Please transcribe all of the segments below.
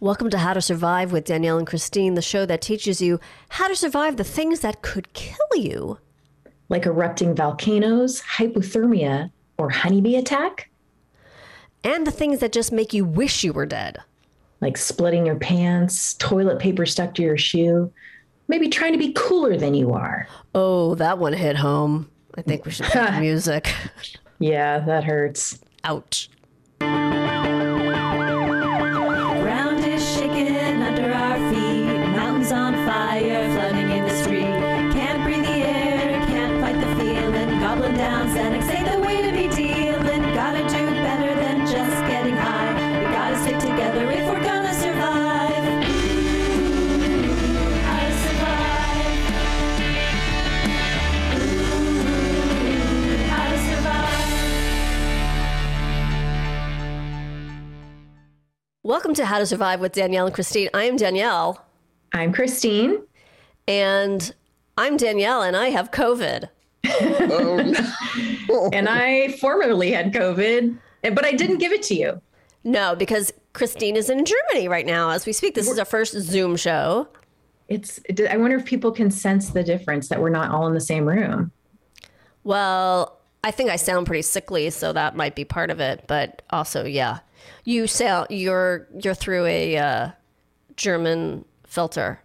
Welcome to How to Survive with Danielle and Christine, the show that teaches you how to survive the things that could kill you. like erupting volcanoes, hypothermia, or honeybee attack, And the things that just make you wish you were dead. like splitting your pants, toilet paper stuck to your shoe, maybe trying to be cooler than you are. Oh, that one hit home. I think we should put music. Yeah, that hurts. Ouch. Feeling. Goblin down, Xanax ain't the way to be dealing. Gotta do better than just getting high. We gotta stick together if we're gonna survive. How to survive. How to survive. Welcome to How to Survive with Danielle and Christine. I am Danielle, I'm Christine. and I'm Danielle, and I have COVID. And I formerly had COVID, but I didn't give it to you. No, because Christine is in Germany right now as we speak. This is our first Zoom show. It's I wonder if people can sense the difference that we're not all in the same room. Well, I think I sound pretty sickly, so that might be part of it. But also, yeah, you sound you're you're through a uh, German filter.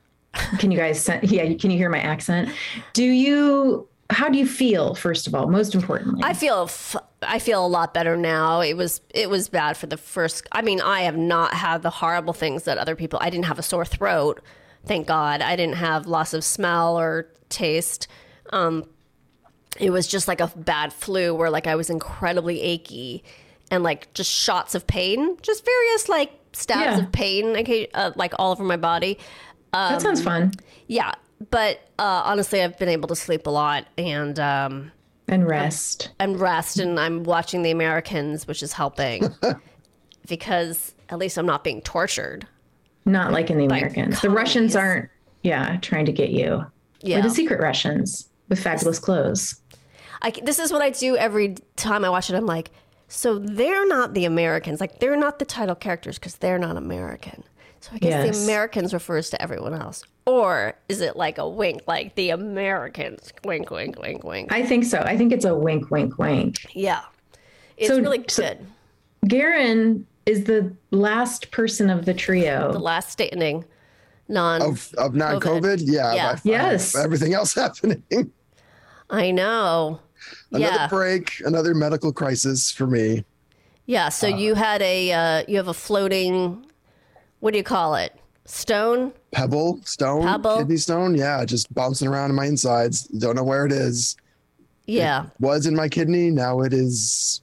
Can you guys sen- yeah, can you hear my accent? Do you how do you feel first of all, most importantly? I feel f- I feel a lot better now. It was it was bad for the first. I mean, I have not had the horrible things that other people. I didn't have a sore throat, thank God. I didn't have loss of smell or taste. Um, it was just like a bad flu where like I was incredibly achy and like just shots of pain, just various like stabs Yeah. of pain, okay, uh, like all over my body. that sounds fun. Yeah, but uh, honestly, I've been able to sleep a lot and. Um, And rest. and rest and I'm watching the Americans, which is helping because at least I'm not being tortured. Not like in the Americans. The Russians aren't, yeah, trying to get you. Yeah. Or the secret Russians with fabulous clothes. I, this is what I do every time I watch it. I'm like, so they're not the Americans. Like, they're not the title characters because they're not American. So I guess Yes. the Americans refers to everyone else. Or is it like a wink, like the Americans? Wink, wink, wink, wink. I think so. I think it's a wink, wink, wink. yeah. It's So- really so- good. Garen is the last person of the trio. the last standing non. of of non COVID. Yeah, Yeah. by- Yes. everything else happening. I know. another yeah. break, another medical crisis for me. Yeah, so you had a uh, you have a floating what do you call it? Stone? Pebble, stone, Pebble? kidney stone. Yeah, just bouncing around in my insides. Don't know where it is. Yeah. Was in my kidney. Now it is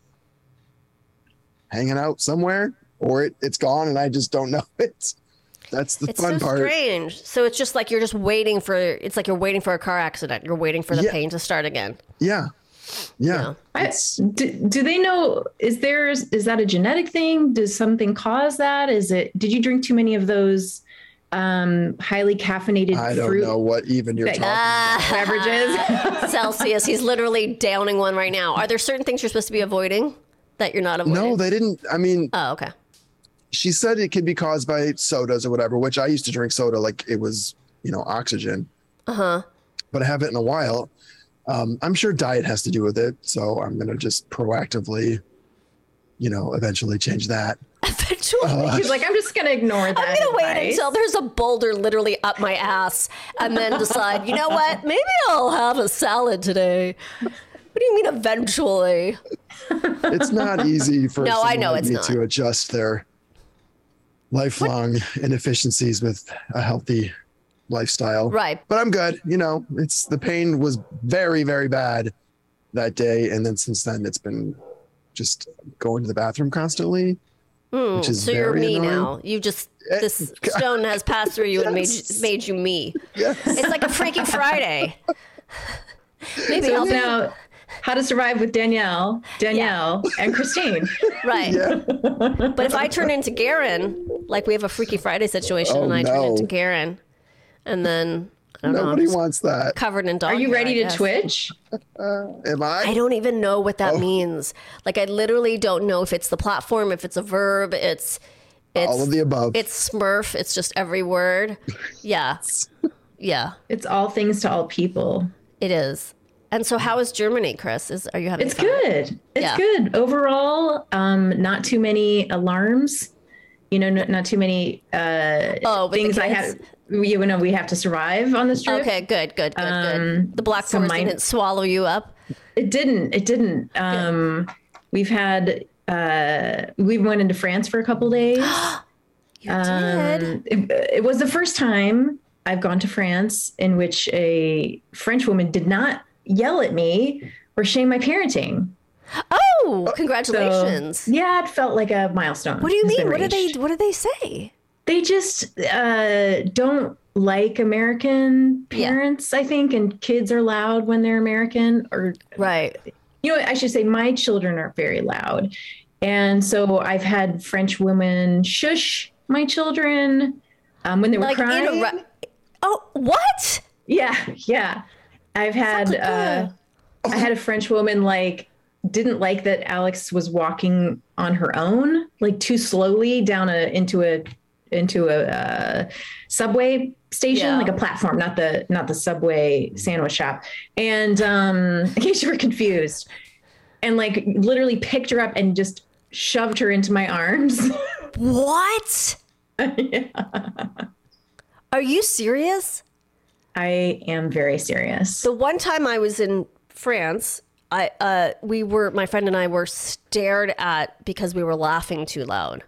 hanging out somewhere, or it, it's gone, and I just don't know it. That's the It's fun so part. strange. So it's just like you're just waiting for it's like you're waiting for a car accident. You're waiting for the Yeah. pain to start again. Yeah, yeah. Yeah. I, do, do they know? Is there is that a genetic thing? Does something cause that? Is it? Did you drink too many of those um, highly caffeinated I don't fruit know what even you're Okay. talking. beverages. Celsius. He's literally downing one right now. Are there certain things you're supposed to be avoiding that you're not avoiding? No, they didn't. I mean, Oh, okay. she said it could be caused by sodas or whatever, which I used to drink soda like it was, you know, oxygen. Uh huh. But I haven't in a while. Um, I'm sure diet has to do with it. So I'm going to just proactively, you know, eventually change that. Eventually. Uh, He's like, I'm just gonna ignore that. I'm gonna wait until there's a boulder literally up my ass and then decide, you know what? Maybe I'll have a salad today. What do you mean eventually? It's not easy for No, I know like it's me not. to adjust their lifelong inefficiencies with a healthy lifestyle. Right. But I'm good. You know, it's the pain was very, very bad that day. And then since then, it's been just going to the bathroom constantly, hmm. which is So you're me annoying. now. You just eh, this stone has passed through you and made made you me. Yes. It's like a Freaky Friday. Maybe So I'll it's be now how to survive with Danielle, Danielle, and Christine. right. Yeah. But if I turn into Garen, like we have a Freaky Friday situation, Oh, and I turn into Garen, and then I don't know, Nobody just wants that. covered in dog. Are you hair, ready I to guess. twitch? Am I? I don't even know what Oh. that means. Like I literally don't know if it's the platform, if it's a verb, it's it's All of the above. It's Smurf. It's just every word. Yeah, yeah, It's all things to all people. it is. And so, how is Germany, Chris? Is are you having? It's fun? good. It's Yeah. good overall. Um, not too many alarms. You know, not, not too many uh, Oh, with the things I have. You know, we have to survive on this trip. Okay, good, good, good, Um, good. The Black so Forest mine- didn't swallow you up. It didn't. It didn't. Um, we've had. Uh, we went into France for a couple days. You did. Um, it, it was the first time I've gone to France in which a French woman did not yell at me or shame my parenting. Oh, So, congratulations! yeah, it felt like a milestone. what do you mean? What do they? What did they say? They just uh, don't like American Yeah. parents, I think, and kids are loud when they're American. Or Right. you know, I should say my children are very loud, and so I've had French women shush my children um, when they were Like crying. in a. Ra- oh, what? Yeah, yeah. I've had like uh, I had a French woman like didn't like that Alex was walking on her own, like too slowly down a into a into a uh, subway station, Yeah. like a platform, not the not the subway sandwich shop. And um, in case you were confused, and like literally picked her up and just shoved her into my arms. What? Are you serious? I am very serious. The one time I was in France, I uh we were my friend and I were stared at because we were laughing too loud.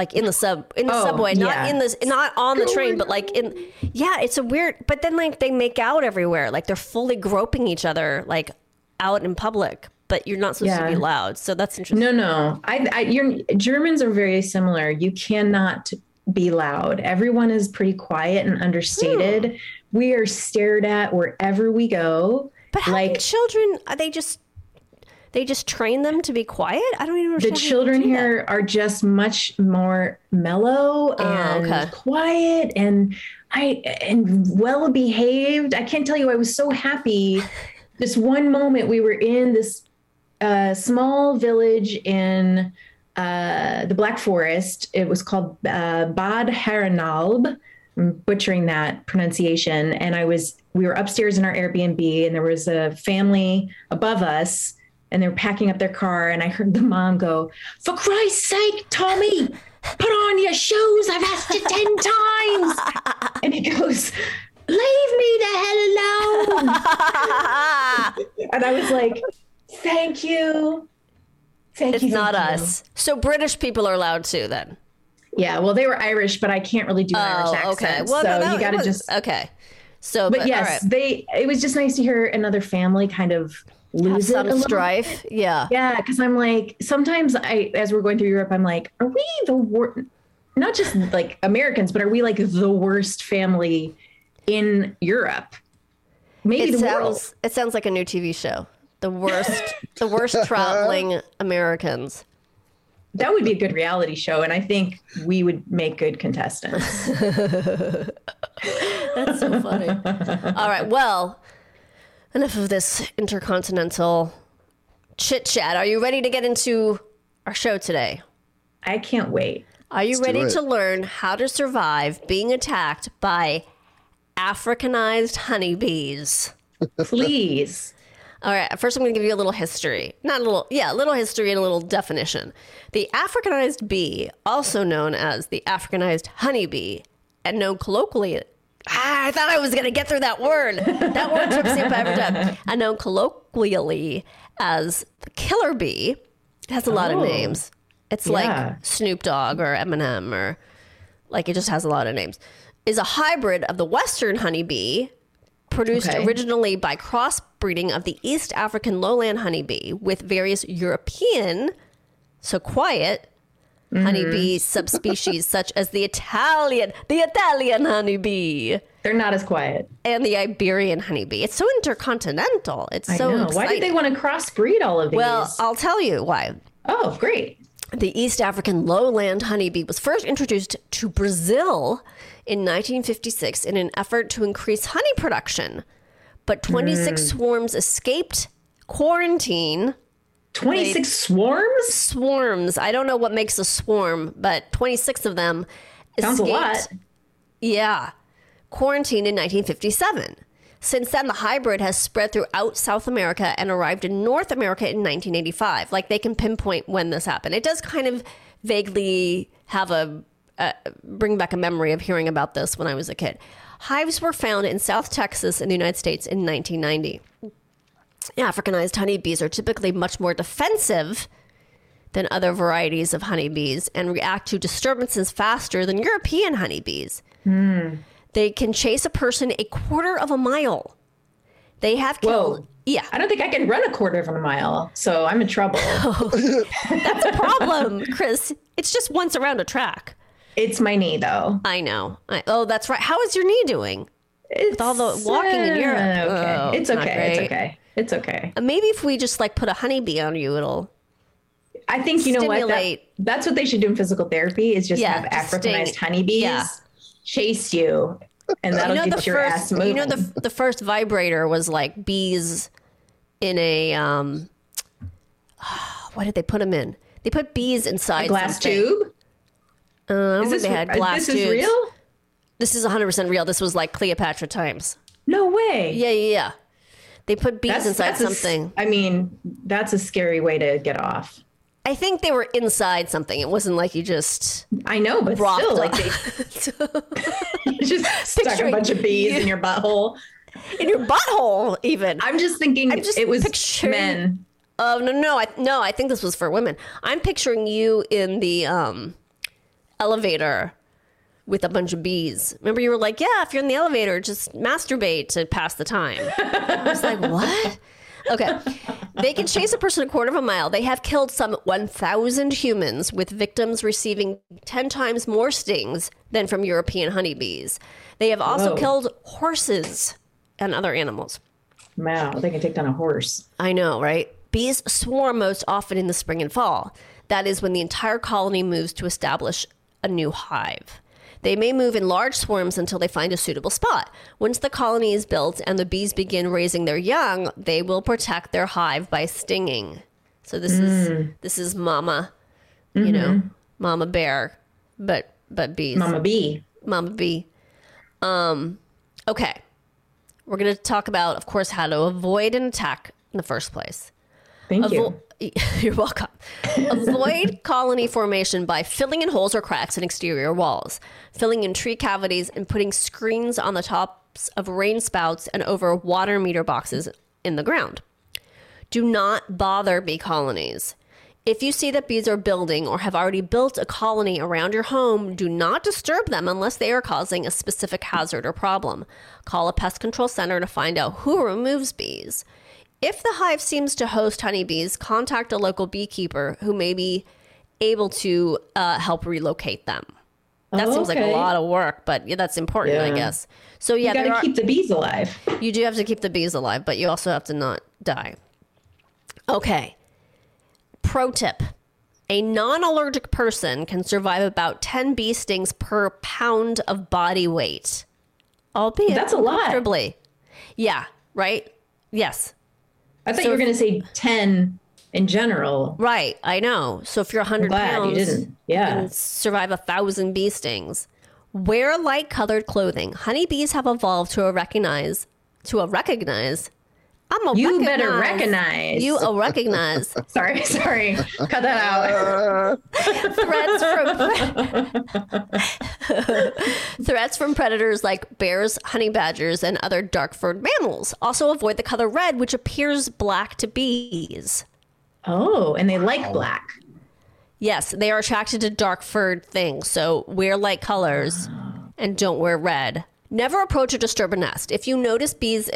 Like in the sub in the Oh, subway, not yeah. in this not on the train, but like in yeah, it's a weird but then like they make out everywhere. Like they're fully groping each other like out in public, but you're not supposed to be loud. So that's interesting. No, no. I, I your Germans are very similar. You cannot be loud. Everyone is pretty quiet and understated. Hmm. We are stared at wherever we go. But like children are they just they just train them to be quiet? I don't even the children do that. here are just much more mellow and okay. quiet and I and well behaved. I can't tell you I was so happy. This one moment we were in this uh, small village in uh, the Black Forest. It was called uh, Bad Herrenalb. I'm butchering that pronunciation. And I was, we were upstairs in our Airbnb, and there was a family above us, and they were packing up their car. And I heard the mom go, "For Christ's sake, Tommy, put on your shoes. I've asked you ten times." And he goes, "Leave me the hell alone." and I was like, "Thank you." Thank It's you. not thank you." us. So British people are allowed to then. Yeah, well, they were Irish, but I can't really do Irish Oh, okay. accents. Well, so no, you got to was- just. okay. So, But but, yes, right. they. It was just nice to hear another family kind of lose some strife. Yeah. Yeah, because I'm like, sometimes I, as we're going through Europe, I'm like, are we the worst? Not just like Americans, but are we like the worst family in Europe? Maybe It the world. it sounds like a new TV show. The worst the worst traveling Americans. that would be a good reality show, and I think we would make good contestants. That's so funny. All right. Well, enough of this intercontinental chit chat. Are you ready to get into our show today? I can't wait. Are you Let's ready to learn how to survive being attacked by Africanized honeybees? Please. All right, first I'm going to give you a little history. Not a little, yeah, a little history and a little definition. The Africanized bee, also known as the Africanized honeybee, and known colloquially, ah, I thought I was going to get through that word. That word trips me up every time. And known colloquially as the killer bee, it has a lot of Oh. names. It's Yeah. like Snoop Dogg or Eminem or like it just has a lot of names. Is a hybrid of the Western honeybee, produced Okay. originally by crossbreeding of the East African lowland honeybee with various European, so quiet, Mm-hmm. honeybee subspecies such as the Italian, the Italian honeybee, They're not as quiet. and the Iberian honeybee. It's so intercontinental. It's I so know. Why did they want to crossbreed all of these? well, I'll tell you why. oh, great. The East African lowland honeybee was first introduced to Brazil in 1956 in an effort to increase honey production. But 26 hmm. swarms escaped quarantine. 26 swarms? Swarms. I don't know what makes a swarm, but 26 of them Sounds a lot. Yeah. Quarantined in 1957. Since then, the hybrid has spread throughout South America and arrived in North America in 1985. Like they can pinpoint when this happened. It does kind of vaguely have a uh, bring back a memory of hearing about this when I was a kid. Hives were found in South Texas in the United States in 1990. Africanized honeybees are typically much more defensive than other varieties of honeybees and react to disturbances faster than European honeybees. They can chase a person a quarter of a mile. They have killed. Whoa. Yeah, I don't think I can run a quarter of a mile, so I'm in trouble. that's a problem, Chris. It's just once around a track. it's my knee, though. I know. I, oh, that's right. How is your knee doing? It's, all the walking in Europe. uh, Okay. Oh, it's okay. It's okay. It's okay. Uh, Maybe if we just like put a honeybee on you, it'll. I think you know what? That, that's what they should do in physical therapy is just Yeah, have Africanized honeybees Yeah. chase you, and that'll you know get your first. ass moving. You know the the first vibrator was like bees in a um. What did they put them in? They put bees inside A glass something. tube. Uh, Is this, they had glass this is tubes. real? This is 100% real. This was like Cleopatra times. No way. Yeah, yeah, yeah. They put bees inside a s- something. I mean, that's a scary way to get off. I think they were inside something. It wasn't like you just I know, but still, them. like they you just stuck a bunch of bees you- in your butthole. in your butthole, even. I'm just thinking I'm just it was picturing- men. Oh no, no, I, no! I think this was for women. I'm picturing you in the um, elevator with a bunch of bees. Remember, you were like, "Yeah, if you're in the elevator, just masturbate to pass the time." I was like, "What?" Okay, they can chase a person a quarter of a mile. They have killed some 1,000 humans, with victims receiving 10 times more stings than from European honeybees. They have also Whoa. killed horses and other animals. Wow, they can take down a horse. I know, right? Bees swarm most often in the spring and fall. That is when the entire colony moves to establish a new hive. They may move in large swarms until they find a suitable spot. Once the colony is built and the bees begin raising their young, they will protect their hive by stinging. So this is this is mama, you know, mama bear, but but bees. Mama bee. Mama bee. Um, okay. We're going to talk about, of course, how to avoid an attack in the first place. Thank you. You're welcome. Avoid colony formation by filling in holes or cracks in exterior walls, filling in tree cavities, and putting screens on the tops of rain spouts and over water meter boxes in the ground. Do not bother bee colonies. If you see that bees are building or have already built a colony around your home, do not disturb them unless they are causing a specific hazard or problem. Call a pest control center to find out who removes bees. If the hive seems to host honeybees, contact a local beekeeper who may be able to uh, help relocate them. That Oh, seems like a lot of work, but yeah, that's important, I guess. So yeah, you gotta are- keep the bees alive. you do have to keep the bees alive, but you also have to not die. Okay. Pro tip A non allergic person can survive about 10 bee stings per pound of body weight. Albeit That's a lot. Yeah, right? Yes. I thought So you were going to say 10 in general. Right, I know. So if you're 100 glad you didn't. Yeah. can survive a thousand bee stings. Wear light colored clothing. Honeybees have evolved to a recognize to a recognize. I'm a You recognize. better recognize. You a recognize Sorry, sorry. Cut that out. threats from threats from predators like bears, honey badgers, and other dark furred mammals. Also avoid the color red, which appears black to bees. Oh, and they like black. Yes, they are attracted to dark furred things, so wear light colors and don't wear red. Never approach or disturb a nest. If you notice bees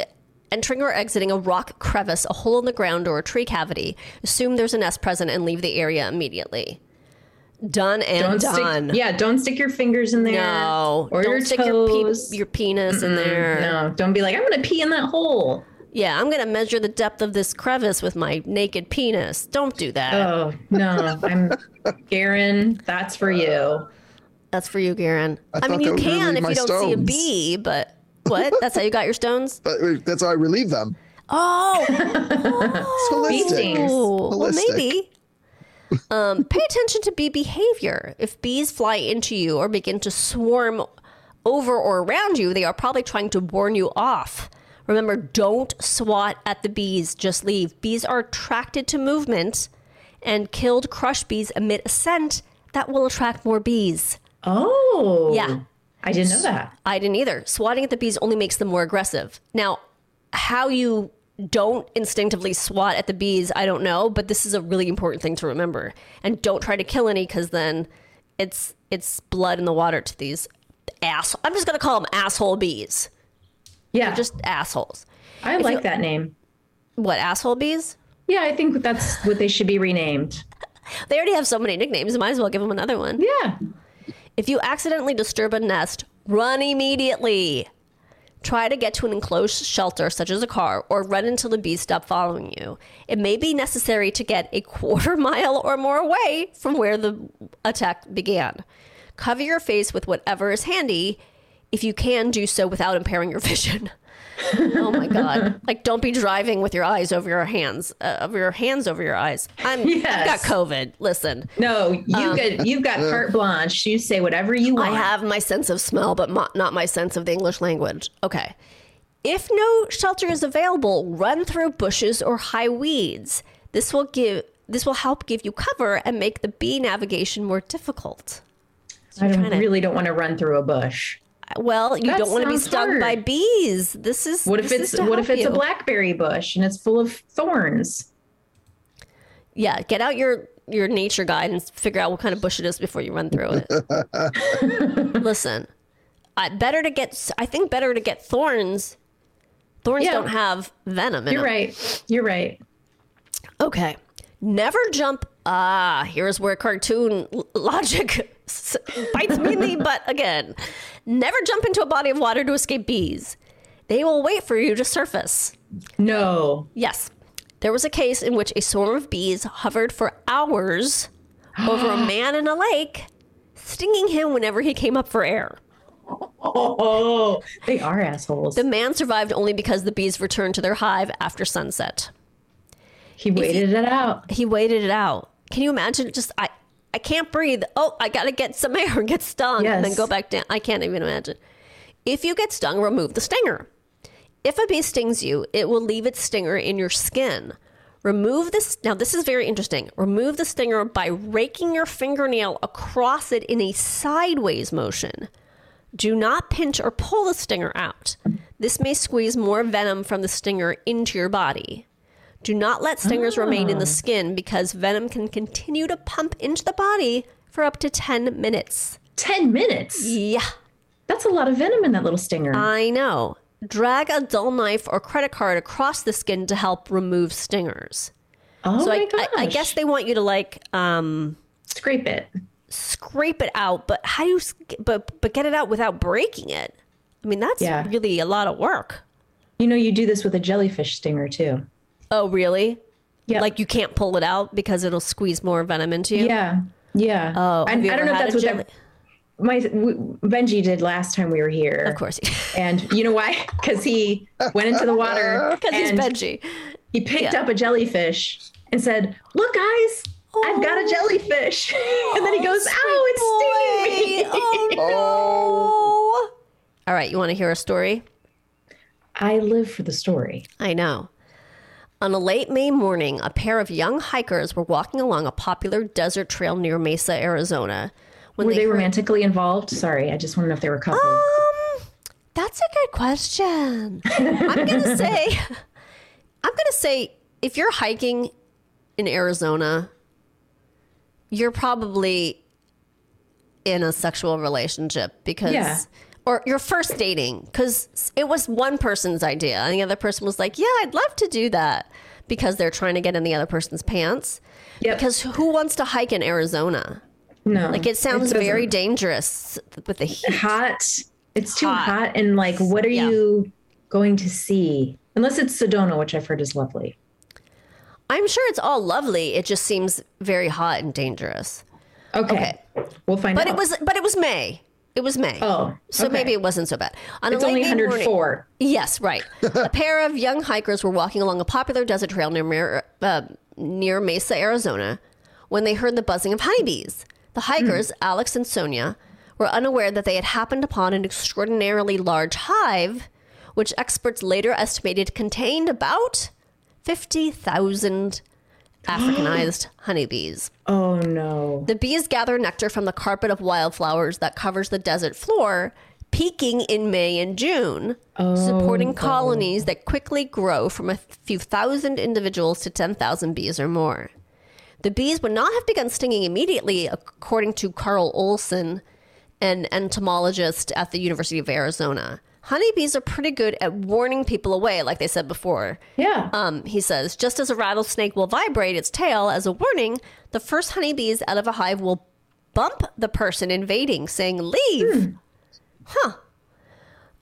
entering or exiting a rock crevice, a hole in the ground, or a tree cavity, assume there's a nest present and leave the area immediately. Done and Don't done. stick. Yeah, don't stick your fingers in there. No, or don't your stick your, pe- toes. your penis in there. No, don't be like I'm going to pee in that hole. Yeah, I'm gonna measure the depth of this crevice with my naked penis. Don't do that. Oh no, I'm Garen. That's for you. That's for you, Garen. I I, mean, you can relieve if you don't see a bee, but what? That's how you got your stones? But that's how I relieve them. Oh, It's Bee holistic. well, maybe. Um, pay attention to bee behavior. If bees fly into you or begin to swarm over or around you, they are probably trying to warn you off. Remember, don't swat at the bees, just leave. Bees are attracted to movement, and killed crushed bees emit a scent that will attract more bees. Oh, Yeah. I didn't know that. I didn't either. Swatting at the bees only makes them more aggressive. Now, how you don't instinctively swat at the bees, I don't know, but this is a really important thing to remember. And don't try to kill any because then it's it's blood in the water to these ass. I'm just gonna call them asshole bees. Yeah, Just assholes. I like that name. What asshole bees? Yeah, I think that's what they should be renamed. They already have so many nicknames. Might as well give them another one. Yeah. If you accidentally disturb a nest, run immediately. Try to get to an enclosed shelter, such as a car, or run until the bees stop following you. It may be necessary to get a quarter mile or more away from where the attack began. Cover your face with whatever is handy. If you can, do so without impairing your vision. Oh my god! Like, don't be driving with your eyes over your hands, uh, over your hands over your eyes. I'm I've got COVID. Listen, No, you got you've got carte blanche. You say whatever you want. I have my sense of smell, but mo- not my sense of the English language. Okay. If no shelter is available, run through bushes or high weeds. This will give this will help give you cover and make the bee navigation more difficult. I don't, trying to- really don't want to run through a bush. Well, you That don't want to be stung by bees. This is What if it's what if it's a blackberry bush and it's full of thorns? Yeah, get out your your nature guide and figure out what kind of bush it is before you run through it. Listen, I, better to get. I think better to get thorns. Thorns Yeah. don't have venom in You're them. right. You're right. Okay. Never jump. Ah, here's where cartoon logic s- bites me in the butt again. Never jump into a body of water to escape bees. They will wait for you to surface. No. Yes. There was a case in which a swarm of bees hovered for hours over a man in a lake, stinging him whenever he came up for air. Oh, they are assholes. The man survived only because the bees returned to their hive after sunset. he waited it out. He waited it out. Can you imagine? Just I, I can't breathe. Oh, I gotta get some air and get stung, and then go back down. I can't even imagine. If you get stung, remove the stinger. If a bee stings you, it will leave its stinger in your skin. Remove this. Now, this is very interesting. Remove the stinger by raking your fingernail across it in a sideways motion. Do not pinch or pull the stinger out. This may squeeze more venom from the stinger into your body. Do not let stingers remain in the skin because venom can continue to pump into the body for up to 10 minutes. Ten minutes. Yeah, That's a lot of venom in that little stinger. I know. Drag a dull knife or credit card across the skin to help remove stingers. oh So my I, gosh. I, I guess they want you to like um, scrape it. scrape it out, but how do you but but get it out without breaking it? I mean, that's Yeah. really a lot of work. You know, you do this with a jellyfish stinger too. Oh, really? Yeah. Like you can't pull it out because it'll squeeze more venom into you. Yeah. Yeah. Oh, I, I don't know if that's what jelly- that, my w- Benji did last time we were here. Of course, And you know why? Because he went into the water because he's Benji. he picked Yeah. up a jellyfish and said, "Look, guys, I've got a oh. jellyfish." and then he oh, goes, oh, "Ow, it's stinging me." Oh no! All right, you want to hear a story? I live for the story. I know. On a late May morning, a pair of young hikers were walking along a popular desert trail near Mesa, Arizona. When Were they, heard- romantically involved? Sorry, I just want to know if they were coupled. Um, that's a good question. I'm gonna say, I'm gonna say, if you're hiking in Arizona, you're probably in a sexual relationship because, Yeah. Or you're first dating because it was one person's idea and the other person was like, "Yeah, I'd love to do that," because they're trying to get in the other person's pants. Yep. Because who wants to hike in Arizona? no, Like it sounds doesn't- very dangerous with the heat. hot. It's too Hot. hot. and like, what are Yeah. you going to see? Unless it's Sedona, which I've heard is lovely. I'm sure it's all lovely. It just seems very hot and dangerous. Okay, we'll find But out. it was but it was May. It was May. Oh, So okay. maybe it wasn't so bad. On It's only late May morning- 104. Yes, right. a pair of young hikers were walking along a popular desert trail near uh, near Mesa, Arizona, when they heard the buzzing of honeybees. The hikers, Alex and Sonia, were unaware that they had happened upon an extraordinarily large hive, which experts later estimated contained about fifty thousand Africanized honeybees. Oh no. The bees gather nectar from the carpet of wildflowers that covers the desert floor, peaking in May and June, supporting oh, colonies that quickly grow from a few thousand individuals to 10,000 bees or more. The bees would not have begun stinging immediately, according to Carl Olson, an entomologist at the University of Arizona. Honeybees are pretty good at warning people away, like they said before. Yeah. Um, he says, just as a rattlesnake will vibrate its tail as a warning, the first honeybees out of a hive will bump the person invading, saying, Leave. Huh.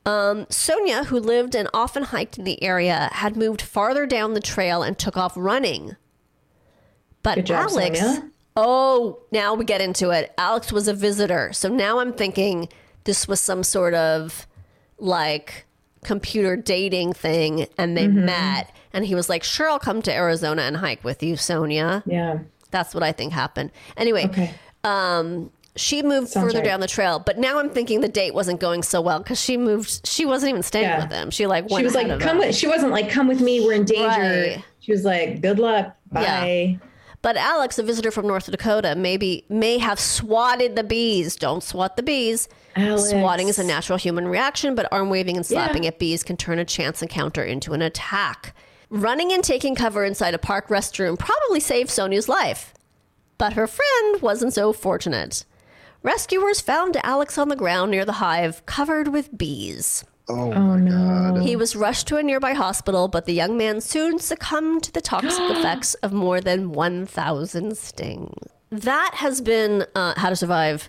Um, Sonia, who lived and often hiked in the area, had moved farther down the trail and took off running. But job, Alex. Sonia. Oh, now we get into it. Alex was a visitor. So now I'm thinking this was some sort of like computer dating thing and they Mm-hmm. met and he was like, "Sure, I'll come to Arizona and hike with you, Sonia." yeah. That's what I think happened. Anyway, Okay. um she moved Sounds further right. down the trail, but now I'm thinking the date wasn't going so well because she moved. She wasn't even staying Yeah. with him. She like went She was like, "Come him. with." She wasn't like, "Come with me. We're in danger." Right. She was like, "Good luck. Bye." But Alex, a visitor from North Dakota, maybe may have swatted the bees. Don't swat the bees. Alex. Swatting is a natural human reaction, but arm waving and slapping Yeah. at bees can turn a chance encounter into an attack. Running and taking cover inside a park restroom probably saved Sonia's life. But her friend wasn't so fortunate. Rescuers found Alex on the ground near the hive, covered with bees. Oh, Oh no. He was rushed to a nearby hospital, but the young man soon succumbed to the toxic effects of more than 1,000 stings. That has been uh, How to Survive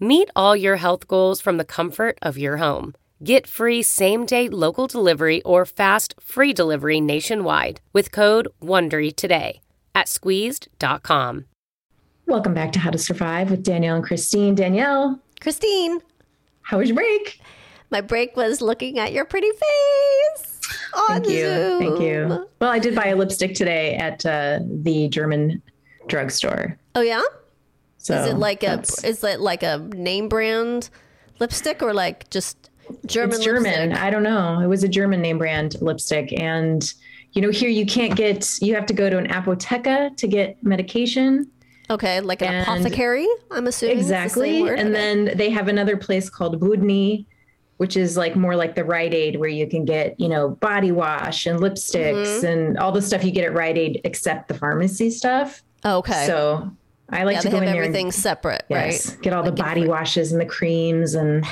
Meet all your health goals from the comfort of your home. Get free same day local delivery or fast free delivery nationwide with code WONDERY today at squeezed.com. Welcome back to How to Survive with Danielle and Christine. Danielle, Christine, how was your break? My break was looking at your pretty face on Thank you. Zoom. Thank you. Well, I did buy a lipstick today at uh, the German drugstore. Oh yeah. So is it like a is it like a name brand lipstick or like just German? it's German. lipstick? I don't know. It was a German name brand lipstick, and you know, here you can't get. You have to go to an apotheca to get medication. Okay, like an And- apothecary. I'm assuming it's the Exactly. And then they have another place called Budni, which is like more like the Rite Aid, where you can get, you know, body wash and lipsticks Mm-hmm. and all the stuff you get at Rite Aid, except the pharmacy stuff. okay. So I like yeah, to go have in there everything and separate, yes, right? get all the body washes and the creams and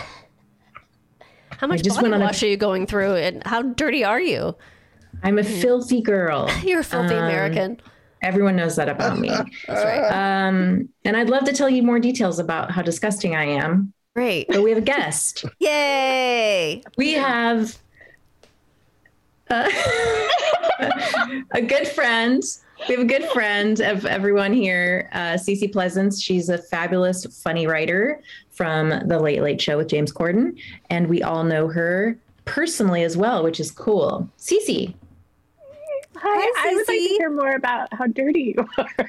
How much just body went on a- wash are you going through, and how dirty are you? I'm a filthy girl. You're a filthy Um, American. Everyone knows that about me. That's right. Um, and I'd love to tell you more details about how disgusting I am. Great. But we have a guest. Yay! We have uh, a good friend. We have a good friend of everyone here, uh, Cece Pleasants. She's a fabulous, funny writer from The Late Late Show with James Corden. And we all know her personally as well, which is cool. Cece. Hi, I would like to hear more about how dirty you are.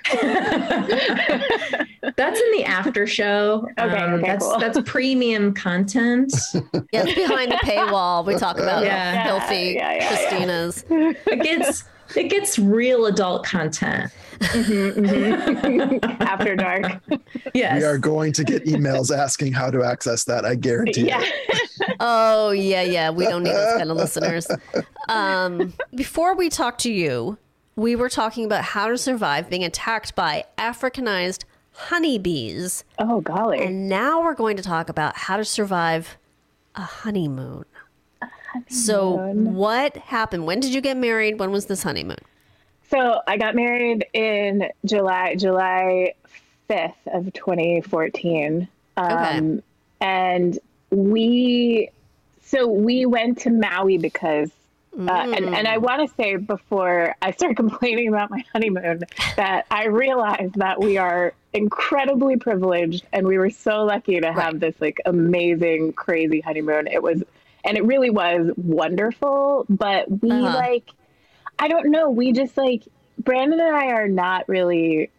That's in the after show. Um, Okay, okay, that's cool. that's premium content. Yeah, it's behind the paywall. We talk about Yeah. how filthy Yeah, yeah, yeah. Christina's. It gets it gets real adult content. After dark. Yes. We are going to get emails asking how to access that. I guarantee Yeah. it. Oh yeah, yeah. We don't need those kind of listeners. Um, before we talk to you, we were talking about how to survive being attacked by Africanized honeybees, Oh golly. and now we're going to talk about how to survive a honeymoon. a honeymoon. So, what happened? When did you get married? When was this honeymoon? So I got married in July, July 5th of 2014. Um, Okay. And we, so we went to Maui because, uh, and, and I want to say before I start complaining about my honeymoon, that I realized that we are incredibly privileged and we were so lucky to have Right. this like amazing, crazy honeymoon. It was, and it really was wonderful, but we Uh-huh. like, I don't know. We just like Brandon and I are not really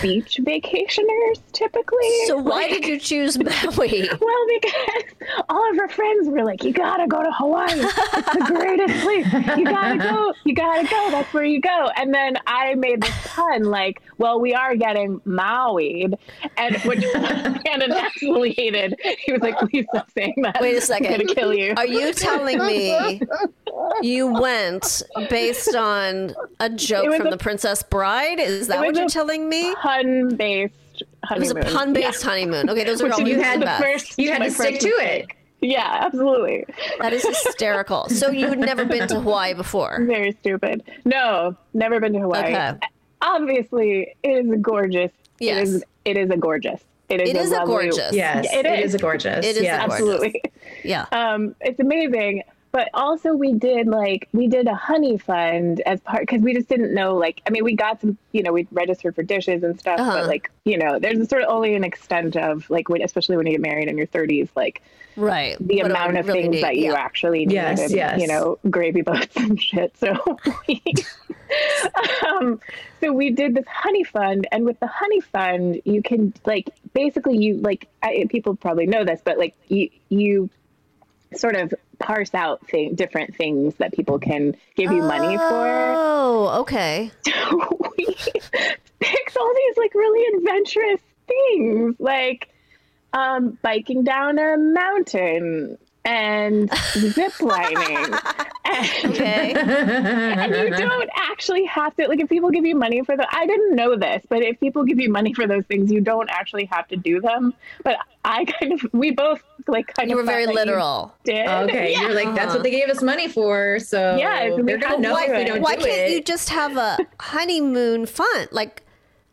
beach vacationers typically. So, why Like- did you choose Maui? Well, because all of our friends were like, "You gotta go to Hawaii. It's the greatest place. You gotta go. You gotta go. That's where you go." And then I made this pun, like, "Well, we are getting Maui'd," and which Brandon absolutely hated. He was like, "Please stop saying that. Wait a I'm second. gonna kill you." Are you telling me you went based on a joke from a- The Princess Bride? Is that what you're a telling me? Pun based It was honeymoon. a pun based honeymoon. Okay, those are all you had the best. first. You had to stick to it. Yeah, absolutely. That is hysterical. So you had never been to Hawaii before. Very stupid. No, never been to Hawaii. Okay. Obviously, it is gorgeous. Yes. It is. It is a gorgeous. It is. It is a lovely- gorgeous. Yes, It it is. is a gorgeous. It is a gorgeous. Absolutely. Yeah. Um, it's amazing. But also, we did like we did a honey fund as part because we just didn't know. Like, I mean, we got some. You know, we registered for dishes and stuff. Uh-huh. But like, you know, there's sort of only an extent of like, when, especially when you get married in your 30s, like Right. the What amount of really things need? that you Yeah. actually need Yes, and, yes. you know gravy boats and shit so we, um, so we did this honey fund and with the honey fund you can like basically you like I, people probably know this but like you you sort of parse out thing, different things that people can give you money for Oh, okay. we picked all these like really adventurous things, like um, biking down a mountain and zip lining. and, Okay. and you don't actually have to like if people give you money for the I didn't know this, but if people give you money for those things, you don't actually have to do them. But I kind of we both like kind You of You were very thought that you literal. Did Okay, Yeah. you're like that's what they gave us money for, so Yeah, they're gonna know to if do we don't Why do can't it. you just have a honeymoon fun? Like,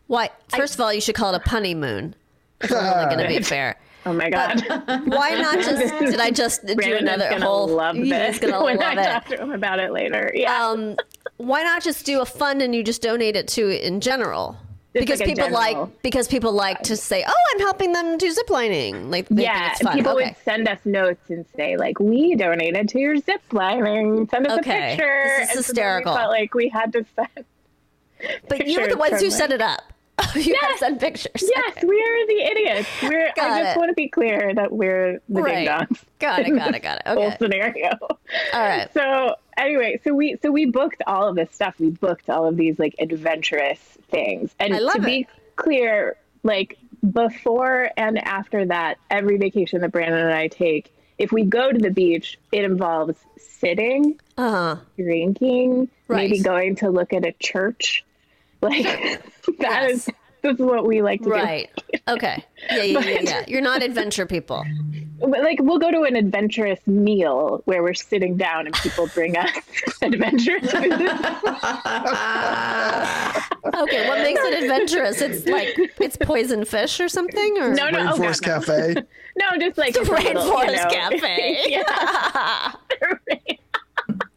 why? First of all, you should call it a punnymoon. If we're really going to be fair. Oh my god. Why not just? Did I just do Brandon another whole? love He's this gonna when love I it. talk to him about it later. Yeah. Um, why not just do a fund and you just donate it to in general? because like people like because people like to say, "Oh, I'm helping them do ziplining." Like, they think yeah, it's fun. people okay. would send us notes and say like, "We donated to your zip lining. Send us Okay. a picture." This is And so hysterical. We felt like we had to send. but you were the ones who from set it. it up. you guys sent pictures. Yes, we're the idiots. We're. Got I just it. want to be clear that we're the Right. ding dongs. Got it, got it, got it. Whole Okay. scenario. All right. So anyway, so we so we booked all of this stuff. We booked all of these like adventurous things. And I love to be clear, like before and after that, every vacation that Brandon and I take, if we go to the beach, it involves sitting, Uh huh. drinking, maybe going to look at a church. Like that is Yes. this is what we like to do. Right. Okay. Yeah, yeah, yeah, yeah. You're not adventure people. But, like we'll go to an adventurous meal where we're sitting down and people bring us adventurous food. Okay, what makes it adventurous? It's like it's poison fish or something, or No, no, oh, God, Rainforest no. Cafe. No, just like The it's a little, you Rainforest know- Cafe. yeah.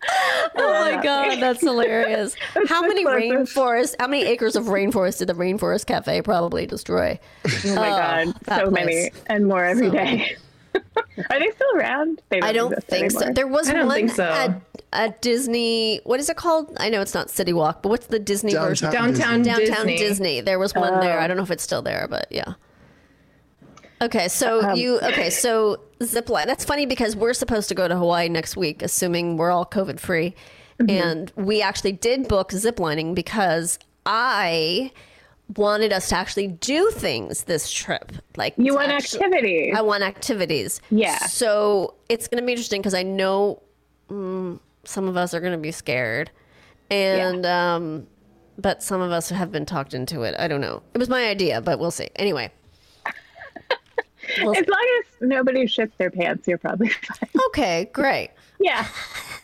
Oh my god, that's hilarious! How many closest. rainforests? How many acres of rainforest did the Rainforest Cafe probably destroy? Oh my god, that so place. many and more every So day. Are they still around? They I don't exist think so. There was one think so. at, at Disney. What is it called? I know it's not City Walk, but what's the Disney version? Downtown Downtown Disney. Disney. There was one there. Oh. I don't know if it's still there, but yeah. Okay, so Um, you okay? So zipline. That's funny because we're supposed to go to Hawaii next week, assuming we're all COVID free, Mm-hmm. and we actually did book ziplining because I wanted us to actually do things this trip. Like You want actu- activities. I want activities. Yeah. So it's going to be interesting because I know mm, some of us are going to be scared, and um, but some of us have been talked into it. I don't know. It was my idea, but we'll see. Anyway. We'll As long as nobody shits their pants, you're probably fine. Okay, great. Yeah.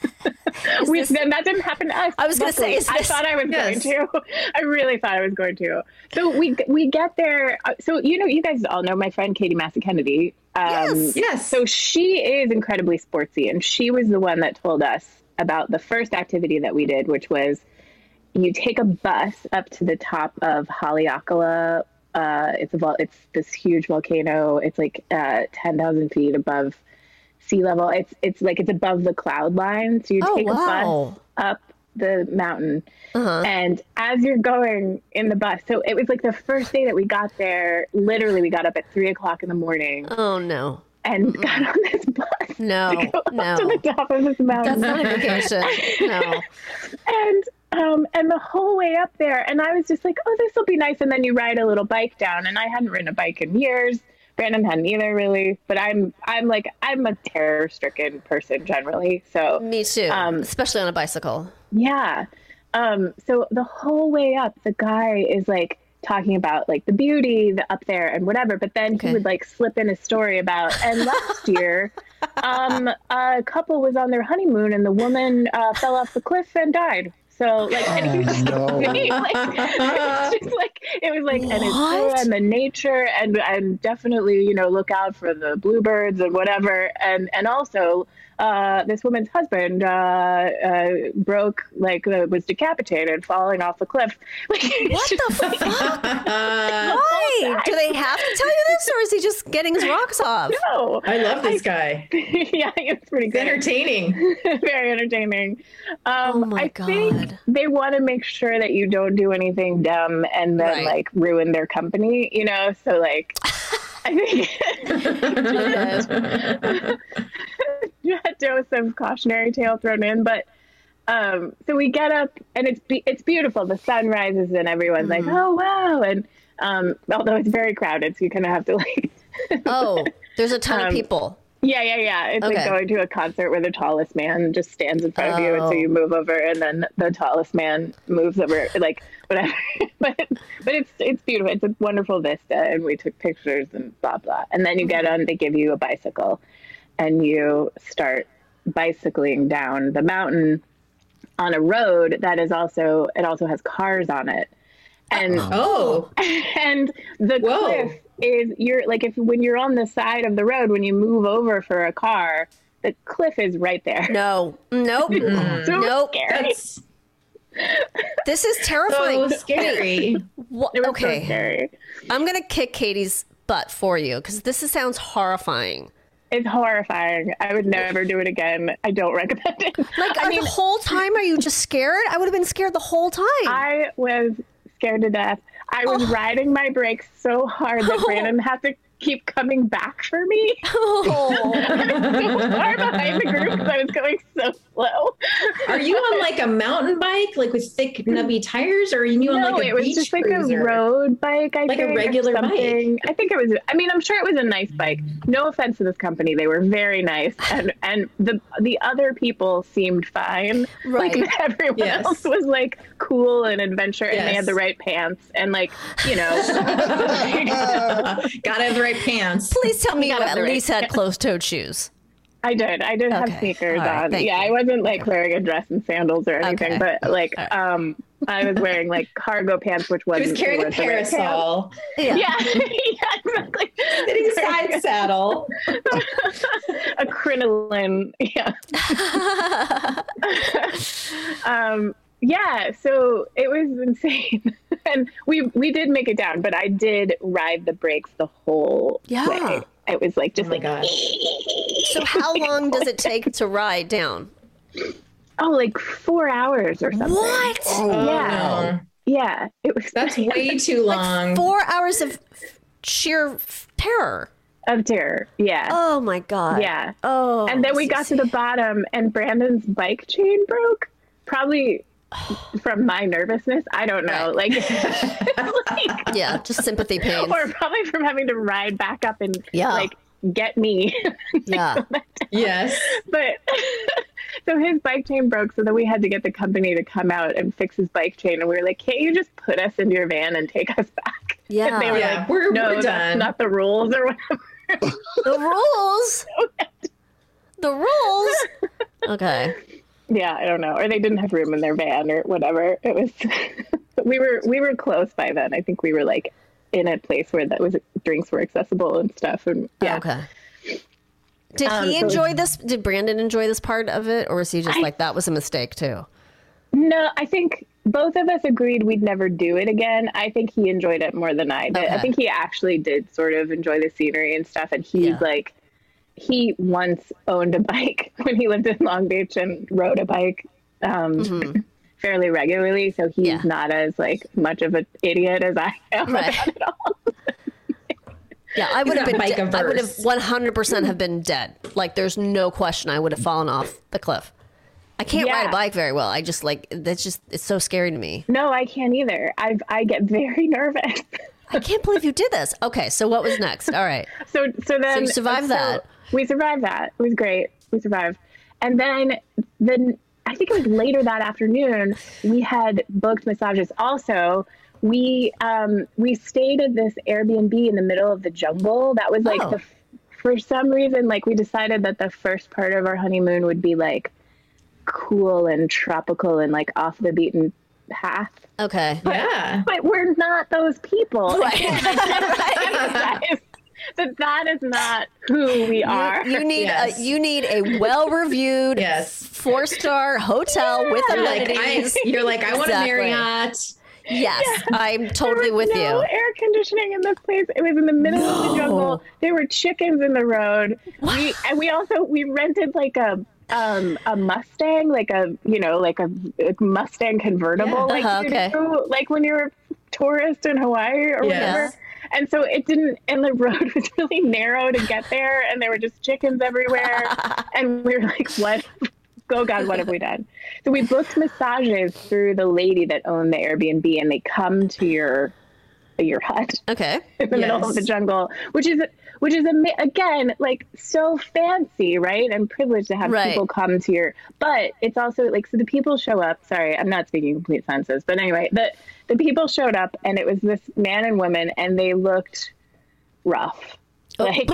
we, this- then that didn't happen to us. I was gonna say, luckily. is I thought I was Yes. going to. I really thought I was going to. So we we get there. uh, So you know, you guys all know my friend Katie Massa Kennedy. Um, Yes. Yes. So she is incredibly sportsy, and she was the one that told us about the first activity that we did, which was you take a bus up to the top of Haleakala. Uh, it's a it's this huge volcano. It's like uh, ten thousand feet above sea level. It's it's like it's above the cloud line. So you Oh, take a bus up the mountain, Uh-huh. and as you're going in the bus, so it was like the first day that we got there. Literally, we got up at three o'clock in the morning Oh no, and got on this bus. no, to go up no. to the top of this mountain. That's not a vacation. No. and um and the whole way up there and i was just like oh this will be nice and then you ride a little bike down and i hadn't ridden a bike in years brandon hadn't either really but i'm i'm like i'm a terror stricken person generally so Me too. Um, especially on a bicycle. yeah um so the whole way up the guy is like talking about like the beauty the up there and whatever but then Okay. he would like slip in a story about and last year um a couple was on their honeymoon and the woman uh, fell off the cliff and died so like and he oh, was no. like, it was just like it was like and it's true and the nature and and definitely you know look out for the bluebirds and whatever and and also uh, this woman's husband uh, uh, broke like uh, was decapitated falling off the cliff like What the fuck? Why? Do they have to tell you this, or is he just getting his rocks off? no I love this guy. yeah it's pretty It's good entertaining. very entertaining. Um, Oh my I think they want to make sure that you don't do anything dumb and then Right. like ruin their company, you know. So like, I think a dose of cautionary tale thrown in, but. Um, so we get up and it's be- it's beautiful. The sun rises and everyone's like, "Oh wow!" And um, although it's very crowded, so you kind of have to like Oh, there's a ton of Um, people. Yeah, yeah, yeah. It's Okay. like going to a concert where the tallest man just stands in front of you, and Oh. so you move over, and then the tallest man moves over, like whatever. but but it's it's beautiful. It's a wonderful vista, and we took pictures and blah blah. And then you get on. They give you a bicycle, and you start bicycling down the mountain on a road that is also it also has cars on it, and Oh, oh. and the Whoa. cliff is you're like if when you're on the side of the road when you move over for a car the cliff is right there No, nope, so mm. nope. scary that's This is terrifying. So scary. Wha- okay. so scary. I'm going to kick Katie's butt for you because this is, sounds horrifying. It's horrifying. I would never do it again. I don't recommend it. Like, I mean, the whole time, are you just scared? I would have been scared the whole time. I was scared to death. I was Oh. riding my brakes so hard that oh. Brandon had to keep coming back for me. oh. I was so far behind the group because I was going so slow. Are you on like a mountain bike, like with thick nubby tires, or are you on like a it was beach just like cruiser? a road bike. I Like a think, or regular bike? I think it was. I mean, I'm sure it was a nice bike. No offense to this company, they were very nice, and and the the other people seemed fine. Right. Like everyone Yes. else was like cool and adventure, and they had the right pants, and like you know. Gotta have the right pants. Please tell me you got it at right. least had closed-toed shoes. I did. I did Okay. have sneakers All right. on. Thank yeah, you. I wasn't like wearing a dress and sandals or anything, Okay. but like All right. um I was wearing like cargo pants, which wasn't was carrying a weren't the right pants. parasol, Yeah. Yeah, yeah, exactly. sitting side saddle. a crinoline. Yeah. um, yeah. So it was insane, and we we did make it down, but I did ride the brakes the whole Yeah. way. It was like just Oh like gosh. So how long does it take to ride down? oh, like four hours or something. What? Oh, Yeah. no. Yeah, it was That's way too long. Like Four hours of sheer terror. of terror. Yeah. Oh my god. Yeah. Oh. and then we got to the bottom and Brandon's bike chain broke. Probably from my nervousness. I don't know. Like, like Yeah, just sympathy pains. or probably from having to ride back up and Yeah. like get me. Yeah. yes. but so his bike chain broke, so then we had to get the company to come out and fix his bike chain. And we were like, "Can't you just put us into your van and take us back?" Yeah. And they were Yeah, like, we're- "No, we're that's done." not the rules or whatever." The rules. The rules. Okay. Yeah, I don't know. Or they didn't have room in their van or whatever. It was we were we were close by then. I think we were like in a place where that was drinks were accessible and stuff and yeah. Okay. Did Um, he so- enjoy this? Did Brandon enjoy this part of it, or was he just I- like that was a mistake too? No, I think both of us agreed we'd never do it again. I think he enjoyed it more than I did. Okay. I think he actually did sort of enjoy the scenery and stuff and he's Yeah. like he once owned a bike when he lived in Long Beach and rode a bike um fairly regularly, so he's Mm-hmm. Yeah. not as like much of an idiot as I am Right. about it all. Yeah, I would have been. de- I would have one hundred percent have been dead. Like, there's no question I would have fallen off the cliff. I can't ride a bike very well. I just like that's just it's so scary to me. No, I can't either. I I get very nervous. I can't believe you did this. Okay, so what was next? All right. So so then so you survived that. We survived that. It was great. We survived. And then then I think it was later that afternoon we had booked massages. Also, we um we stayed at this Airbnb in the middle of the jungle. That was like Oh. the for some reason like we decided that the first part of our honeymoon would be like cool and tropical and like off the beaten path. Okay. Yeah. But we're not those people. Right. Emphasize that that is not who we are. You, you need Yes. a you need a well reviewed Yes. four star hotel with You're like, I, you're like, I want a Marriott. yes, I'm There totally was with no you. No air conditioning in this place. It was in the middle of the jungle. There were chickens in the road. We and we also we rented like a um a Mustang, like a you know like a, a Mustang convertible, Yeah. like Uh-huh, you okay. do, like when you're a tourist in Hawaii or Yes. whatever. And so it didn't, and the road was really narrow to get there, and there were just chickens everywhere. and we were like, what? Oh God, what have we done? So we booked massages through the lady that owned the Airbnb, and they come to your your hut Okay. in the middle of the jungle, which is which is ama- again like so fancy, right? And privileged to have Right. people come to your. But it's also like so the people show up. Sorry, I'm not speaking complete sentences, but anyway, the the people showed up, and it was this man and woman, and they looked rough. Oh. Like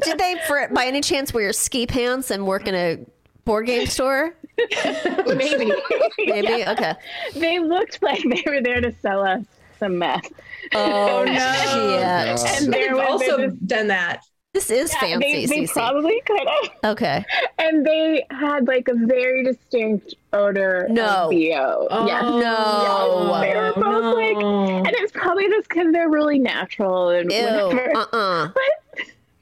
Did they, for by any chance, wear ski pants and work in a board game store? maybe, Maybe. Okay. they looked like they were there to sell us some meth. Oh, no. shit. And they've also this done that. This is Yeah, fancy. They, they probably could have. okay. And they had like a very distinct odor No. of BO. Oh, yes. No. They were both like, and it's probably just because they're really natural and Ew. whatever. Uh-uh. But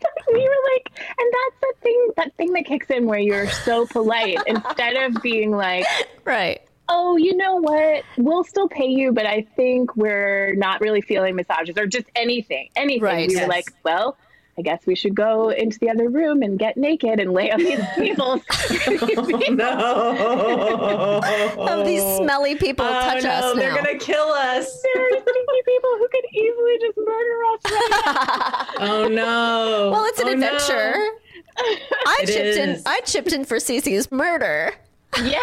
we were like, and that's the thing, that thing that kicks in where you're so polite instead of being like, Right. oh, you know what? We'll still pay you, but I think we're not really feeling massages or just anything, anything. Right. We Yes. were like, well, I guess we should go into the other room and get naked and lay on these tables. Oh, no. Oh, these smelly people Oh, touch no, us They're now. gonna kill us. Very stinky people who could easily just murder us right now. Oh no. Well, it's an Oh, no. adventure. I It chipped in. I chipped in for Cece's murder Yeah.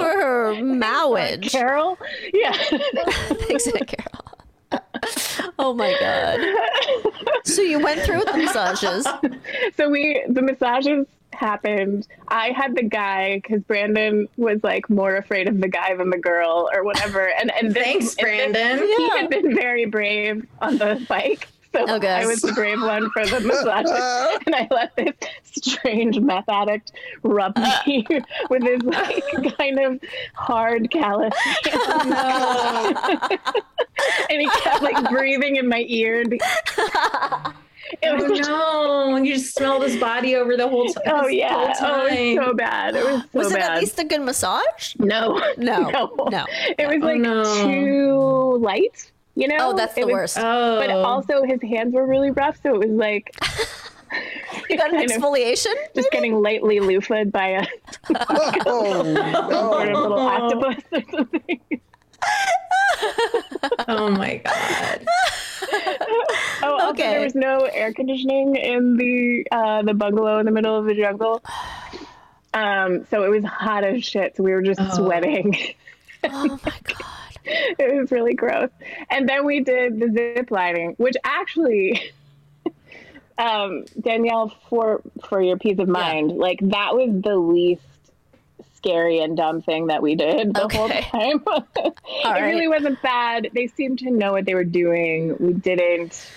for her marriage. Carol? Yeah. Thanks, Carol. Oh my god. So you went through with the massages. so we the massages happened i had the guy because brandon was like more afraid of the guy than the girl or whatever and and this, Thanks, and this- Brandon. he had been very brave on the bike so oh, Okay. I was the brave one for the massage, and I let this strange meth addict rub me uh. with his like kind of hard callous hand. Oh, and he kept like breathing in my ear. And be- it oh, was Oh no! And you just smelled his body over the whole, time. Oh yeah, whole oh, it was so bad. It was so Was it bad. at least a good massage? no, No, no, no. It was like no. too light. You know? Oh, that's It the was- worst. oh, But also, his hands were really rough, so it was like You got an kind of exfoliation? just getting lightly loofahed by a Oh, sort of no. little octopus or something. oh my god! Oh, also, Okay. there was no air conditioning in the uh, the bungalow in the middle of the jungle. Um, so it was hot as shit. So we were just Oh. sweating. Oh my god. it was really gross. And then we did the zip lining, which actually, um, Danielle, for for your peace of mind, like that was the least scary and dumb thing that we did the whole time. it right. really wasn't bad. They seemed to know what they were doing. We didn't.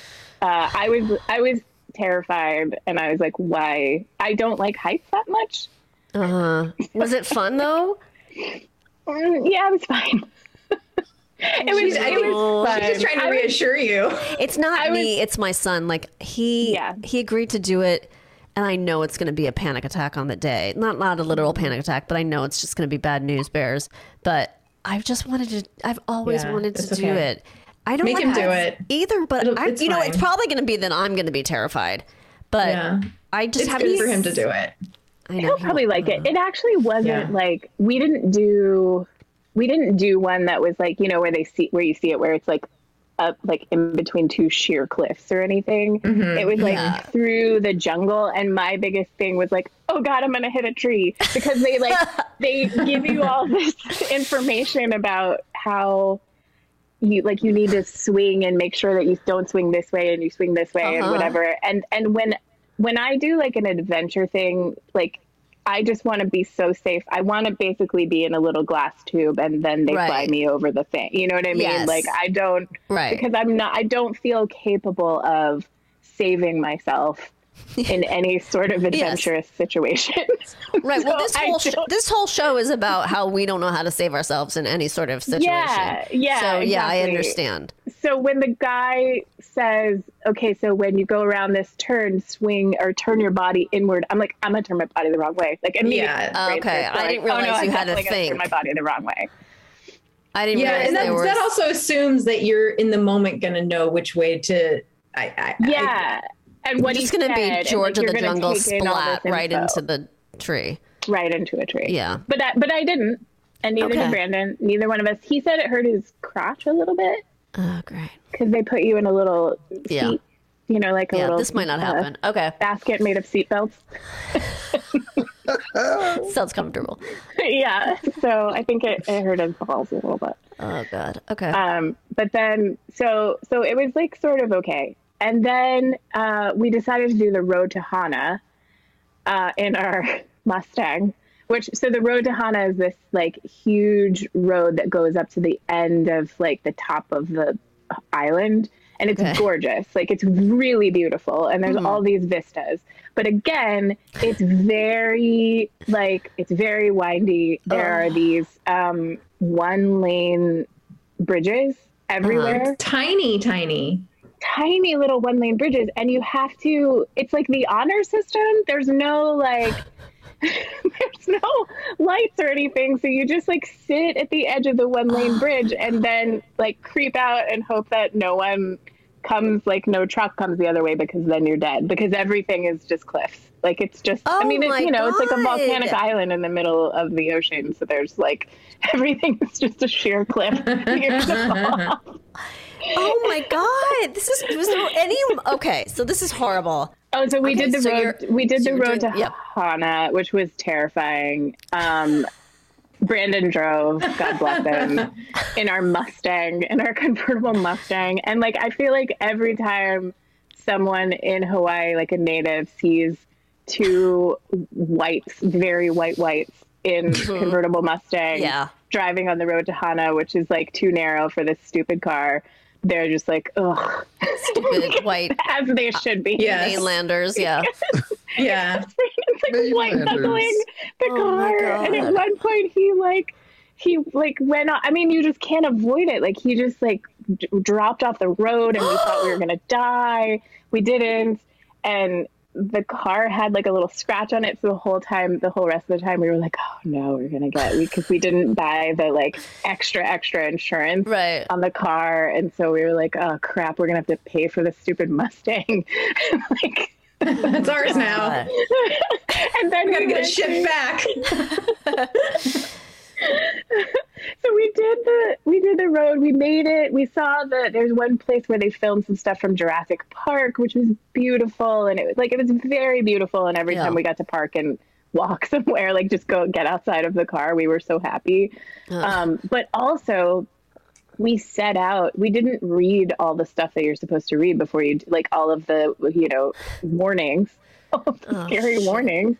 Uh, I was I was terrified, and I was like, "Why? I don't like heights that much." Uh huh. Was it fun though? Mm, yeah, it was fine. It was. She's- I it was fine. She's just trying to I was- reassure you. It's not I was- me. It's my son. Like he Yeah. he agreed to do it, and I know it's going to be a panic attack on the day. Not not a literal mm-hmm. panic attack, but I know it's just going to be bad news bears. But I've just wanted to. I've always Yeah, wanted to it's do it. I don't Make like him do it. either. But It'll- I, it's you know, it's probably going to be that I'm going to be terrified. But Yeah. I just It's haven't good for him to do it. I know He'll he probably won't. like it. It actually wasn't Yeah. like we didn't do we didn't do one that was like you know where they see where you see it where it's like up like in between two sheer cliffs or anything. It was like Yeah. through the jungle, and my biggest thing was like, oh god, I'm gonna hit a tree because they like they give you all this information about how you like you need to swing and make sure that you don't swing this way and you swing this way and Uh-huh. whatever and and when when i do like an adventure thing like i just want to be so safe i want to basically be in a little glass tube and then they fly me over the thing you know what i mean Yes. like i don't Right. because i'm not i don't feel capable of saving myself in any sort of adventurous situation Right. Well, this whole sh- this whole show is about how we don't know how to save ourselves in any sort of situation. Yeah, yeah, So yeah, I understand. so when the guy says, "Okay, so when you go around this turn, swing or turn your body inward," I'm like, "I'm gonna turn my body the wrong way." Like immediately. Yeah. brain Okay, starts I going, didn't "Oh, no, realize I'm you had to definitely gonna. Turn my body the wrong way. I didn't Yeah, realize and that, there was. that also assumes that you're in the moment going to know which way to. I, I, Yeah. And what It's going to and, be like, George of you're the Jungle in splat this right into the tree. right into a tree. Yeah. But I, but I didn't, and neither Okay. did Brandon. Neither one of us. He said it hurt his crotch a little bit Oh, great. because they put you in a little Yeah. seat, you know, like a Yeah, little. this might not uh, happen. Okay, basket made of seatbelts. sounds comfortable. yeah. So I think it, it hurt his balls a little bit. Oh God. Okay. Um, but then, so so it was like sort of okay. And then uh, we decided to do the road to Hana uh, in our Mustang. Which so the road to Hana is this like huge road that goes up to the end of like the top of the island, and it's Okay. gorgeous. Like it's really beautiful, and there's Mhm. all these vistas. But again, it's very like it's very windy. There are these um, one lane bridges everywhere Tiny, tiny. Tiny little one lane bridges and you have to it's like the honor system. There's no like there's no lights or anything. So you just like sit at the edge of the one lane bridge and then like creep out and hope that no one comes like no truck comes the other way because then you're dead because everything is just cliffs. Like it's just i Oh mean my it's you know it's like a volcanic island in the middle of the ocean. So there's like everything is just a sheer cliff. You're just off. Oh my god! This is was there any? Okay, so this is horrible. Oh, so we Okay, did the so road. We did so the road doing- to yep. Hana, which was terrifying. Um, Brandon drove, God bless him, in our Mustang, in our convertible Mustang, and like I feel like every time someone in Hawaii, like a native, sees two whites, very white whites in convertible Mustang, Yeah. driving on the road to Hana, which is like too narrow for this stupid car. They're just like, ugh, Stupid white as they uh, should be. Yes. mainlanders. Yeah. Yeah. it's like white knuckling the Oh car. And at one point, he like he like went on. I mean, you just can't avoid it. Like he just like d- dropped off the road, and we thought we were gonna die. We didn't, and the car had like a little scratch on it. So the whole time, the whole rest of the time, we were like, "Oh no, we're gonna get," because we didn't buy the like extra extra insurance Right. on the car, and so we were like, "Oh crap, we're gonna have to pay for this stupid Mustang." like. That's ours oh now. And then We gotta get it went shipped back. so we did the we did the road we made it we saw the there's one place where they filmed some stuff from jurassic park which was beautiful and it was like it was very beautiful and every Yeah. time we got to park and walk somewhere like just go get outside of the car we were so happy. Um, but also we set out we didn't read all the stuff that you're supposed to read before you like all of the you know warnings all the oh, scary warnings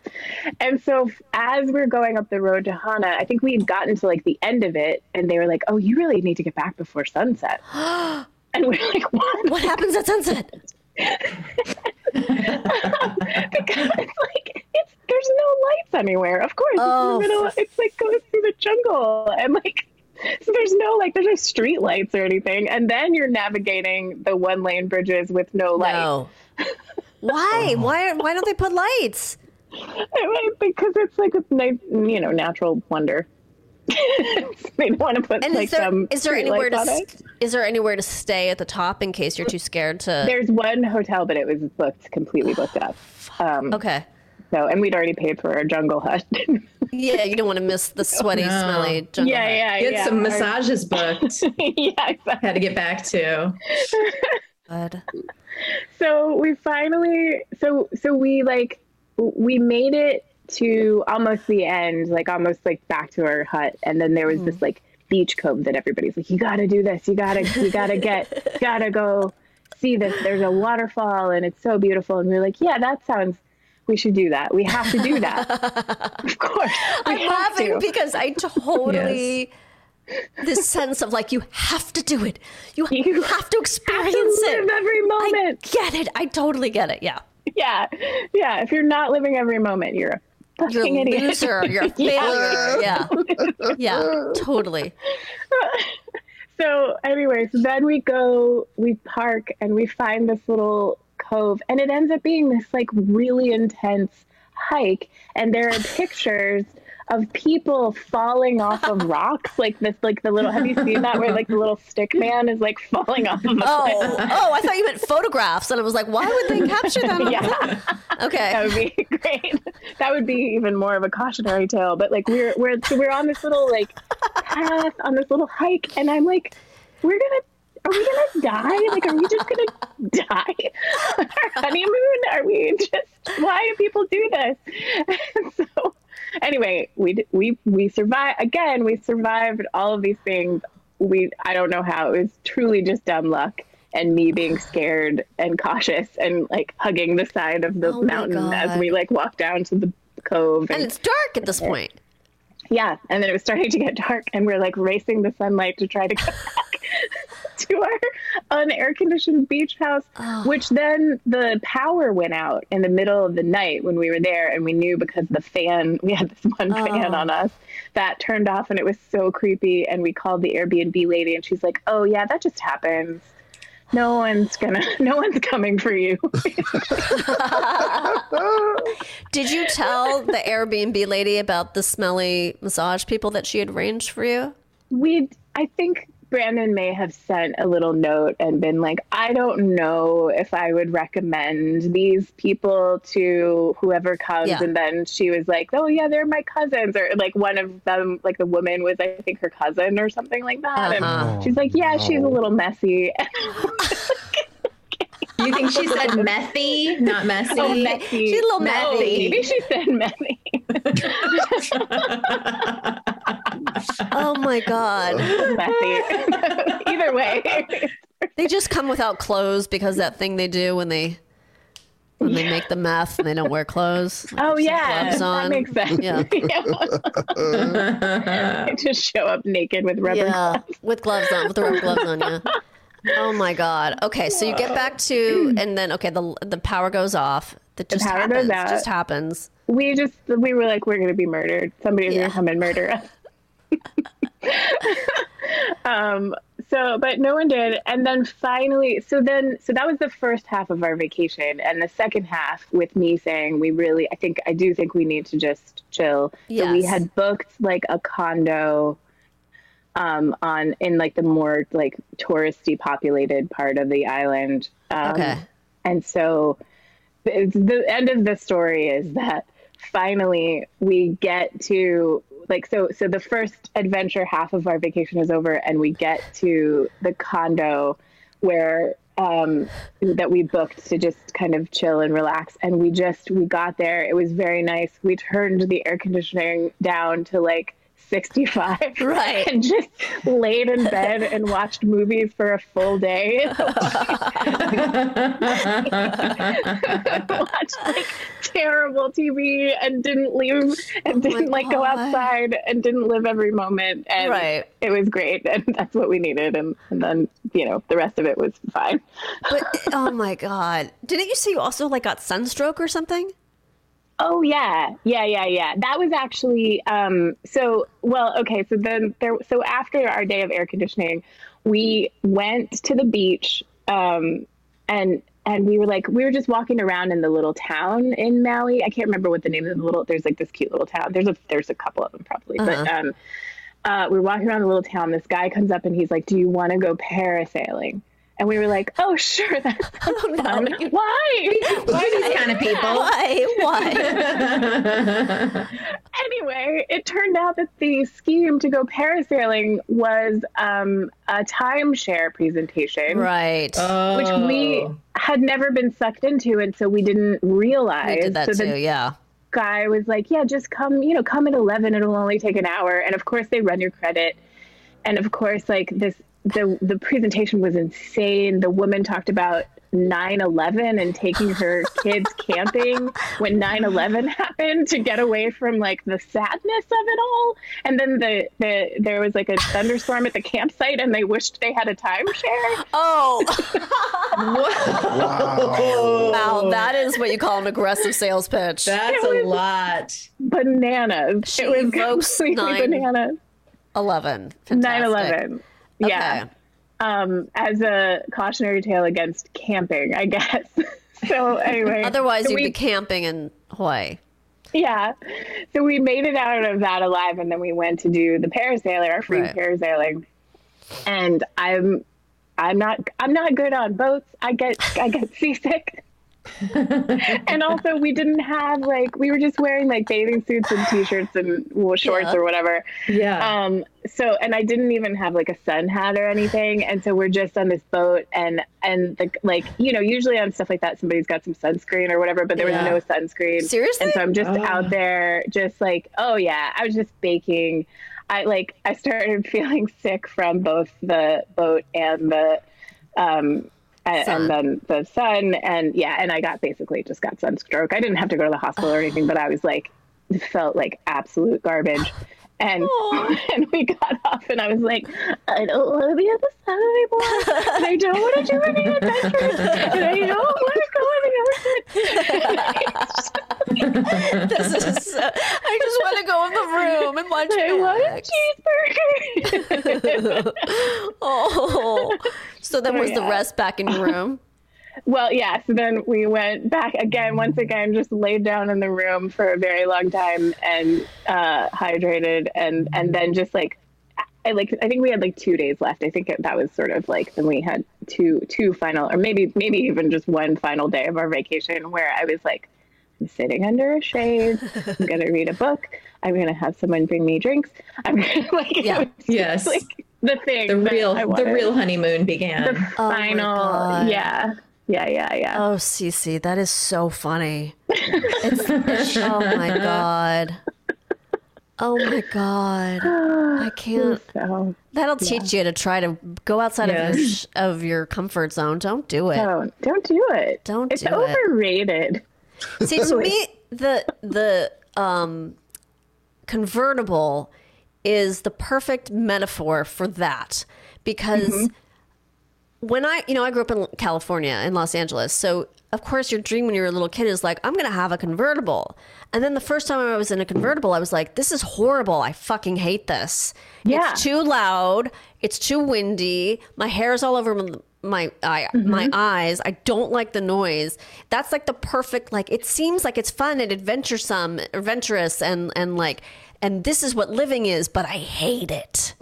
and so as we're going up the road to hana i think we had gotten to like the end of it and they were like oh you really need to get back before sunset and we're like what What happens at sunset? because it's like it's there's no lights anywhere. Of course, Oh, it's middle. It's like going through the jungle, and like so there's no like there's no street lights or anything. And then you're navigating the one lane bridges with no light. No. Why? Why? Why don't they put lights? because it's like a nice, you know natural wonder. they want to put And like is there some is there anywhere to lights on s- it. is there anywhere to stay at the top in case you're too scared to? There's one hotel, but it was booked completely booked up. Um, Okay. So, and we'd already paid for our jungle hut. Yeah, you don't want to miss the sweaty, No. smelly jungle. yeah, hut. yeah, Get yeah. some massages booked. yeah, exactly. Had to get back to. God. so we finally so so we like we made it to almost the end like almost like back to our hut. And then there was this mm-hmm. like beach cove that everybody's like you gotta do this. You gotta you gotta get gotta go see this. There's a waterfall and it's so beautiful. And we're like yeah that sounds we should do that. We have to do that. Of course I'm have laughing to. because I totally this sense of like you have to do it. You, You have to experience live it. every I moment get it. I totally get it. Yeah. yeah yeah if you're not living every moment you're a You're a idiot loser. You're a failure. Yeah. Yeah. Totally. so anyways then we go we park and we find this little cove and it ends up being this like really intense hike and there are pictures of people falling off of rocks like this like the little have you seen that where like the little stick man is like falling off of a Oh, oh, I thought you meant photographs, and I was like, why would they capture that? yeah? Okay. that would be great that would be even more of a cautionary tale but like we're we're so we're on this little like path on this little hike and i'm like we're gonna are we gonna die like are we just gonna die on our honeymoon are we just why do people do this And so anyway we we we survived again we survived all of these things. We i don't know how. It was truly just dumb luck and me being scared and cautious and like hugging the side of the Oh mountain as we like walk down to the cove And it's dark at this point. yeah and then it was starting to get dark and we're like racing the sunlight to try to get to our unair conditioned beach house, which then the power went out in the middle of the night when we were there, and we knew because the fan we had this one fan Oh. on us that turned off, and it was so creepy. And we called the Airbnb lady, and she's like, "Oh yeah, that just happens." No one's gonna, no one's coming for you. Did you tell the Airbnb lady about the smelly massage people that she had arranged for you? we i think brandon may have sent a little note and been like i don't know if i would recommend these people to whoever comes Yeah. and then she was like oh yeah they're my cousins or like one of them like the woman was i think her cousin or something like that Uh-huh. and she's like yeah she's a little messy You think she said methy, not messy? oh messy She's a little No, methy. maybe she said messy Oh my god. messy either way They just come without clothes because that thing they do when they when they make the meth and they don't wear clothes. oh yeah gloves on. that makes sense Yeah. Yeah. just show up naked with rubber Yeah, with gloves on, with the rubber gloves on. Yeah. Oh my god. Okay, so you get back to, and then okay, the the power goes off. That just power happens. goes out. Just happens. we just we were like we're gonna be murdered somebody's Yeah. gonna come and murder us um so but no one did. And then finally so then so that was the first half of our vacation. And the second half with me saying we really i think i do think we need to just chill. So we had booked like a condo um on in like the more like touristy populated part of the island. Um, Okay. and so the, the end of the story is that finally we get to like so so the first adventure half of our vacation is over and we get to the condo where um that we booked to just kind of chill and relax. And we just we got there. It was very nice. We turned the air conditioning down to like 65 Right. and just laid in bed and watched movies for a full day watched like terrible TV and didn't leave and Oh didn't like go outside and didn't live every moment. And Right. it was great. And that's what we needed. And, and then, you know, the rest of it was fine. But oh my god, didn't you say you also like got sunstroke or something? Oh yeah, yeah, yeah, yeah. That was actually um so well, okay, so then there so after our day of air conditioning, we went to the beach um and and we were like we were just walking around in the little town in Maui. I can't remember what the name of the little there's like this cute little town. There's a there's a couple of them probably. But um uh, we were walking around the little town. This guy comes up and he's like, "Do you want to go parasailing?" And we were like, "Oh, sure, that's Oh, fun. Why? Why these kind of people? Why? Why? anyway, it turned out that the scheme to go parasailing was um, a timeshare presentation, right. which we had never been sucked into, and so we didn't realize. we did that so too. the Yeah. guy was like, "Yeah, just come. You know, come at eleven. It'll only take an hour." And of course, they run your credit, and of course, like this, the the presentation was insane. The woman talked about 9/11 and taking her kids camping when 9/11 happened to get away from like the sadness of it all. And then the, the there was like a thunderstorm at the campsite and they wished they had a timeshare. Oh. wow. wow, that is what you call an aggressive sales pitch. That's a lot. Bananas. She it was completely nine, bananas. 11. 9/11. Okay. Yeah. Um, as a cautionary tale against camping, I guess. so anyway, otherwise so you'd we, be camping in Hawaii. Yeah. So we made it out of that alive, and then we went to do the parasailing, our free right. parasailing. And I'm, I'm not, I'm not good on boats. I get, I get seasick. and also we didn't have like we were just wearing like bathing suits and t-shirts and well, shorts Yeah. or whatever. Yeah. Um, so, and I didn't even have like a sun hat or anything. And so we're just on this boat and, and the, like, you know, usually on stuff like that, somebody's got some sunscreen or whatever, but there Yeah. was no sunscreen. Seriously? And so I'm just Oh. out there, just like, oh yeah, I was just baking. I like, I started feeling sick from both the boat and the, um, and, and then the sun and yeah, and I got basically just got sunstroke. I didn't have to go to the hospital or anything, but I was like, felt like absolute garbage. And and we got off, and I was like, I don't want to be at the set anymore. And I don't want to do any adventures. And I don't want to go in the ocean. this is. Uh, I just want to go in the room and watch I want a cheeseburger. Oh, so then Oh, was the rest back in your room? Well, yeah. So then we went back again, once again, just laid down in the room for a very long time and uh, hydrated, and and then just like, I like, I think we had like two days left. I think it, that was sort of like then we had two two final, or maybe maybe even just one final day of our vacation where I was like, I'm sitting under a shade. I'm gonna read a book. I'm gonna have someone bring me drinks. I'm gonna like, it Yeah. was Yes. like the thing, The that real the real honeymoon began. the Oh final, God. yeah, yeah, yeah, yeah. Oh, Cece, that is so funny. Oh my god. Oh my god. I can't. So That'll teach you to try to go outside of your of your comfort zone. Don't do it. don't don't do it. Don't it's do it. overrated. See, to me, the the um, convertible is the perfect metaphor for that because when I, you know, I grew up in California, in Los Angeles, so of course your dream when you're a little kid is like, I'm going to have a convertible. And then the first time I was in a convertible, I was like, this is horrible. I fucking hate this. Yeah. It's too loud. It's too windy. My hair's all over my my eye, my mm-hmm. eyes. I don't like the noise. That's like the perfect like it seems like it's fun and adventuresome, adventurous and and like and this is what living is, but I hate it.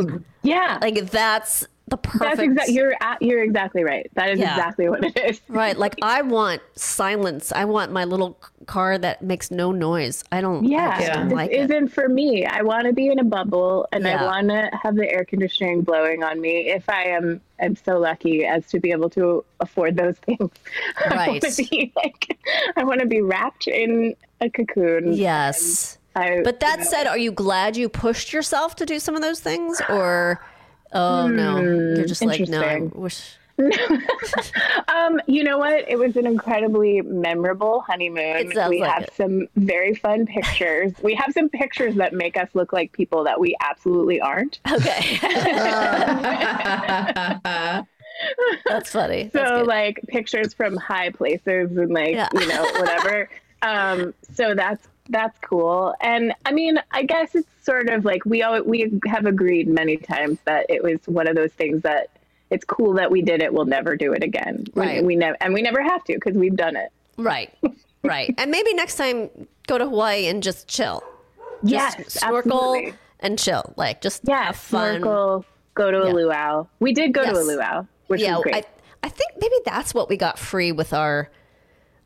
Yeah, Like that's the perfect that's exactly you're at, you're exactly right. That is Yeah. exactly what it is. Right. Like I want silence. I want my little car that makes no noise. I don't, Yeah, I just don't this like it. isn't for me. I want to be in a bubble, and Yeah. I want to have the air conditioning blowing on me. If I am, I'm so lucky as to be able to afford those things. I want Right. to be like, I want to be wrapped in a cocoon. Yes. I, But that said, are you glad you pushed yourself to do some of those things or oh no, you're just like no, I Hmm, wish Um, you know what? It was an incredibly memorable honeymoon. We like have it. some very fun pictures. we have some pictures that make us look like people that we absolutely aren't. Okay. That's funny. So like pictures from high places and like Yeah. you know whatever um so that's that's cool and i mean i guess it's sort of like we all we have agreed many times that it was one of those things that it's cool that we did it we'll never do it again Right. we, never and we never have to because we've done it Right. Right. And maybe next time go to Hawaii and just chill. Just yes snorkel absolutely. and chill. Like just yeah have fun. snorkel go to a Yeah. luau we did go to a luau which yeah, was great I I think maybe that's what we got free with our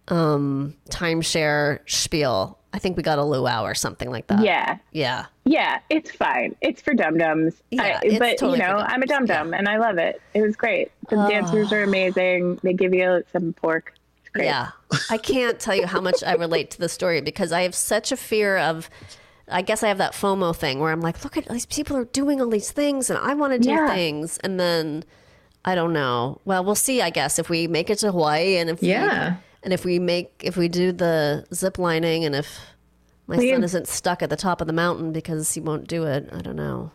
um timeshare spiel. I think we got a luau or something like that. yeah Yeah. Yeah, it's fine. It's for dum dums. Yeah, I- but totally you know, I'm a dum dum, and I love it. It was great. The ah. dancers are amazing. They give you some pork. It's great. Yeah. I can't tell you how much I relate to the story because I have such a fear of I guess I have that FOMO thing where I'm like, look at these people are doing all these things and I want to do Yeah. things and then I don't know. Well, we'll see, I guess, if we make it to Hawaii and if Yeah. we, and if we make if we do the zip lining and if my Please. son isn't stuck at the top of the mountain because he won't do it. I don't know.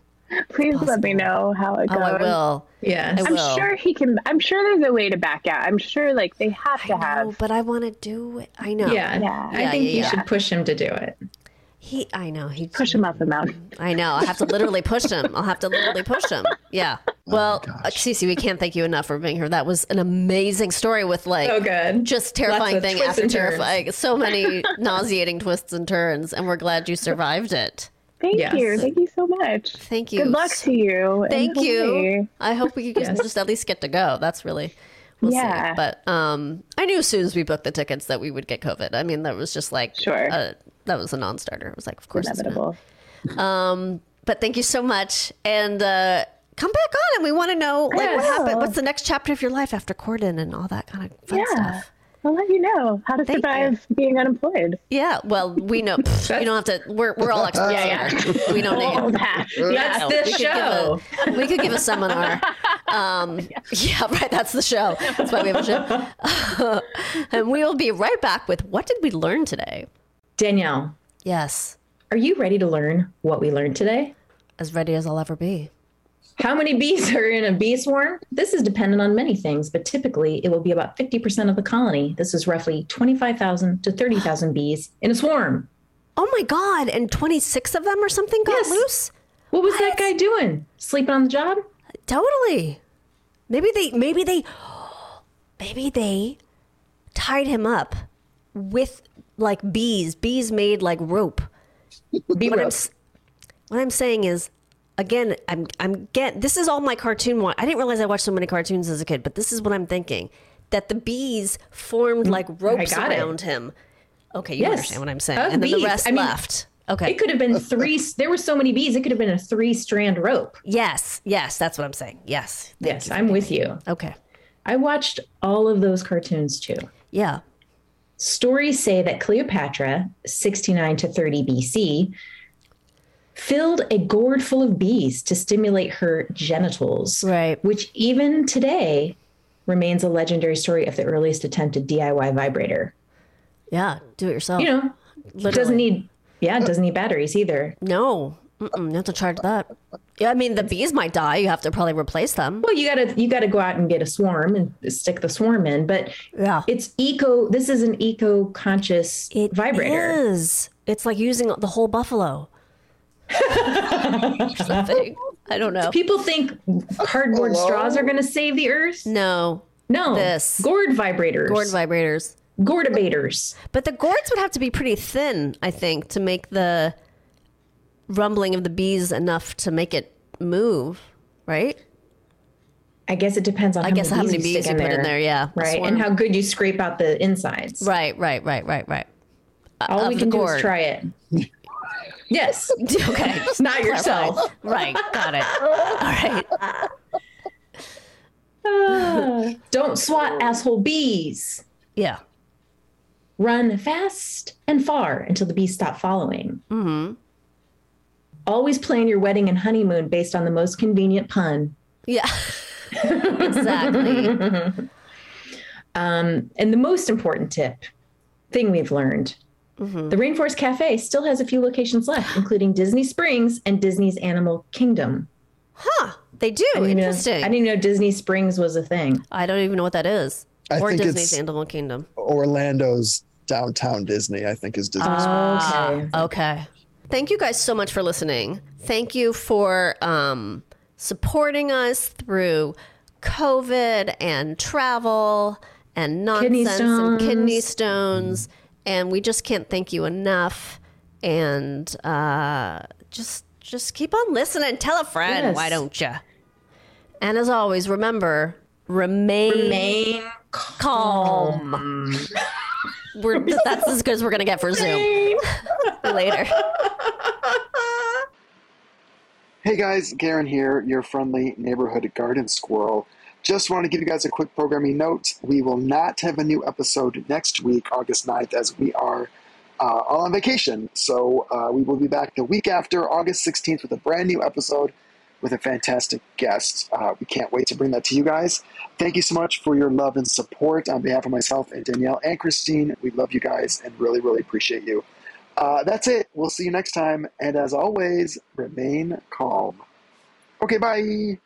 Please let me know how it oh, goes. Oh, goes. I will. Yes. I I'm will. sure he can. I'm sure there's a way to back out. I'm sure like they have to know, have. but I want to do it. I know. Yeah. Yeah. I Yeah, think yeah, you yeah. should push him to do it. He I know. He Push him off the mountain. I know. I have to literally push him. I'll have to literally push him. Yeah. Well, uh, Cece, we can't thank you enough for being here. That was an amazing story with like So good. just terrifying Lots thing after and turns. terrifying. So many nauseating twists and turns, and we're glad you survived it. Thank Yes. you. Thank you so much. Thank you. Good luck to you. Thank you. I hope we can Yes. just at least get to go. That's really. We'll Yeah. see. But um, I knew as soon as we booked the tickets that we would get COVID. I mean, that was just like Sure. uh, that was a non-starter. It was like, of course, it's gonna- Um, but thank you so much, and uh, come back on, and we want to know like I what happened. What's the next chapter of your life after Corden and all that kind of fun Yeah. stuff. I'll let you know how to Thank survive being unemployed. Yeah, well, we know pfft, you don't have to. We're we're all experts Yeah, here. We don't All need. that. That's No, this we could show. a- we could give a seminar. Um, yeah, right. That's the show. That's why we have a show. and we will be right back with what did we learn today? Danielle, Yes. are you ready to learn what we learned today? as ready as I'll ever be. How many bees are in a bee swarm? This is dependent on many things, but typically it will be about 50% of the colony. This is roughly 25,000 to 30,000 bees in a swarm. Oh my God. And 26 of them or something got Yes. loose? What was that guy doing? Sleeping on the job? Totally. Maybe they, maybe they, maybe they tied him up with like bees. Bees made like rope. What I'm, what I'm saying is, again, I'm, I'm get. This is all my cartoon. Wa- I didn't realize I watched so many cartoons as a kid, but this is what I'm thinking: that the bees formed like ropes Mm, it. around him. Okay, you Yes. understand what I'm saying? Of and then the bees. rest I mean, left. Okay. It could have been three. there were so many bees. It could have been a three strand rope. yes, yes, that's what I'm saying. Yes. Thank Yes. I'm with you. Okay. I watched all of those cartoons too. Yeah. Stories say that Cleopatra, 69 to 30 BC, filled a gourd full of bees to stimulate her genitals, Right. which even today remains a legendary story of the earliest attempted DIY vibrator. Yeah. Do it yourself. You know, Literally. doesn't need yeah, it doesn't need batteries either. No. Mm-mm, you have to charge that. Yeah, I mean the bees might die. You have to probably replace them. Well, you gotta you gotta go out and get a swarm and stick the swarm in, but Yeah. it's eco. This is an eco conscious It vibrator. is. It's like using the whole buffalo. Something. I don't know. People think cardboard Hello? straws are going to save the earth. No. No, This. gourd vibrators, Gourd vibrators. gourdabators. But the gourds would have to be pretty thin, I think, to make the rumbling of the bees enough to make it move, right? I guess it depends on. I how guess many how many bees stick you put in there, yeah. Right, and how good you scrape out the insides. Right, right, right, right, right. All of we can do gourd. is try it. yes, Okay. not yourself. Right, got it. All right. Don't swat asshole bees. Yeah. Run fast and far until the bees stop following. Mm-hmm. Always plan your wedding and honeymoon based on the most convenient pun. Yeah. exactly. Um, and the most important tip, thing we've learned, Mm-hmm. the Rainforest Cafe still has a few locations left, including Disney Springs and Disney's Animal Kingdom. Huh. They do. I didn't know- Interesting. I didn't know Disney Springs was a thing. I don't even know what that is. I or think Disney's it's- Animal Kingdom. Orlando's downtown Disney, I think, is Disney. Ah. Okay. Okay. Thank you guys so much for listening. Thank you for um, supporting us through COVID and travel and Kidney nonsense and kidney stones. And we just can't thank you enough. And uh, just just keep on listening. Tell a friend. Yes. Why don't you? And as always, remember, remain, Remain calm. We're, that's as good as we're gonna get for Zoom. Later. Hey guys, Garen here, your friendly neighborhood garden squirrel. Just want to give you guys a quick programming note. We will not have a new episode next week, August 9th, as we are uh, all on vacation. So uh, we will be back the week after, August 16th, with a brand new episode with a fantastic guest. Uh, we can't wait to bring that to you guys. Thank you so much for your love and support on behalf of myself and Danielle and Christine. We love you guys and really, really appreciate you. Uh, that's it. We'll see you next time. And as always, remain calm. Okay, bye.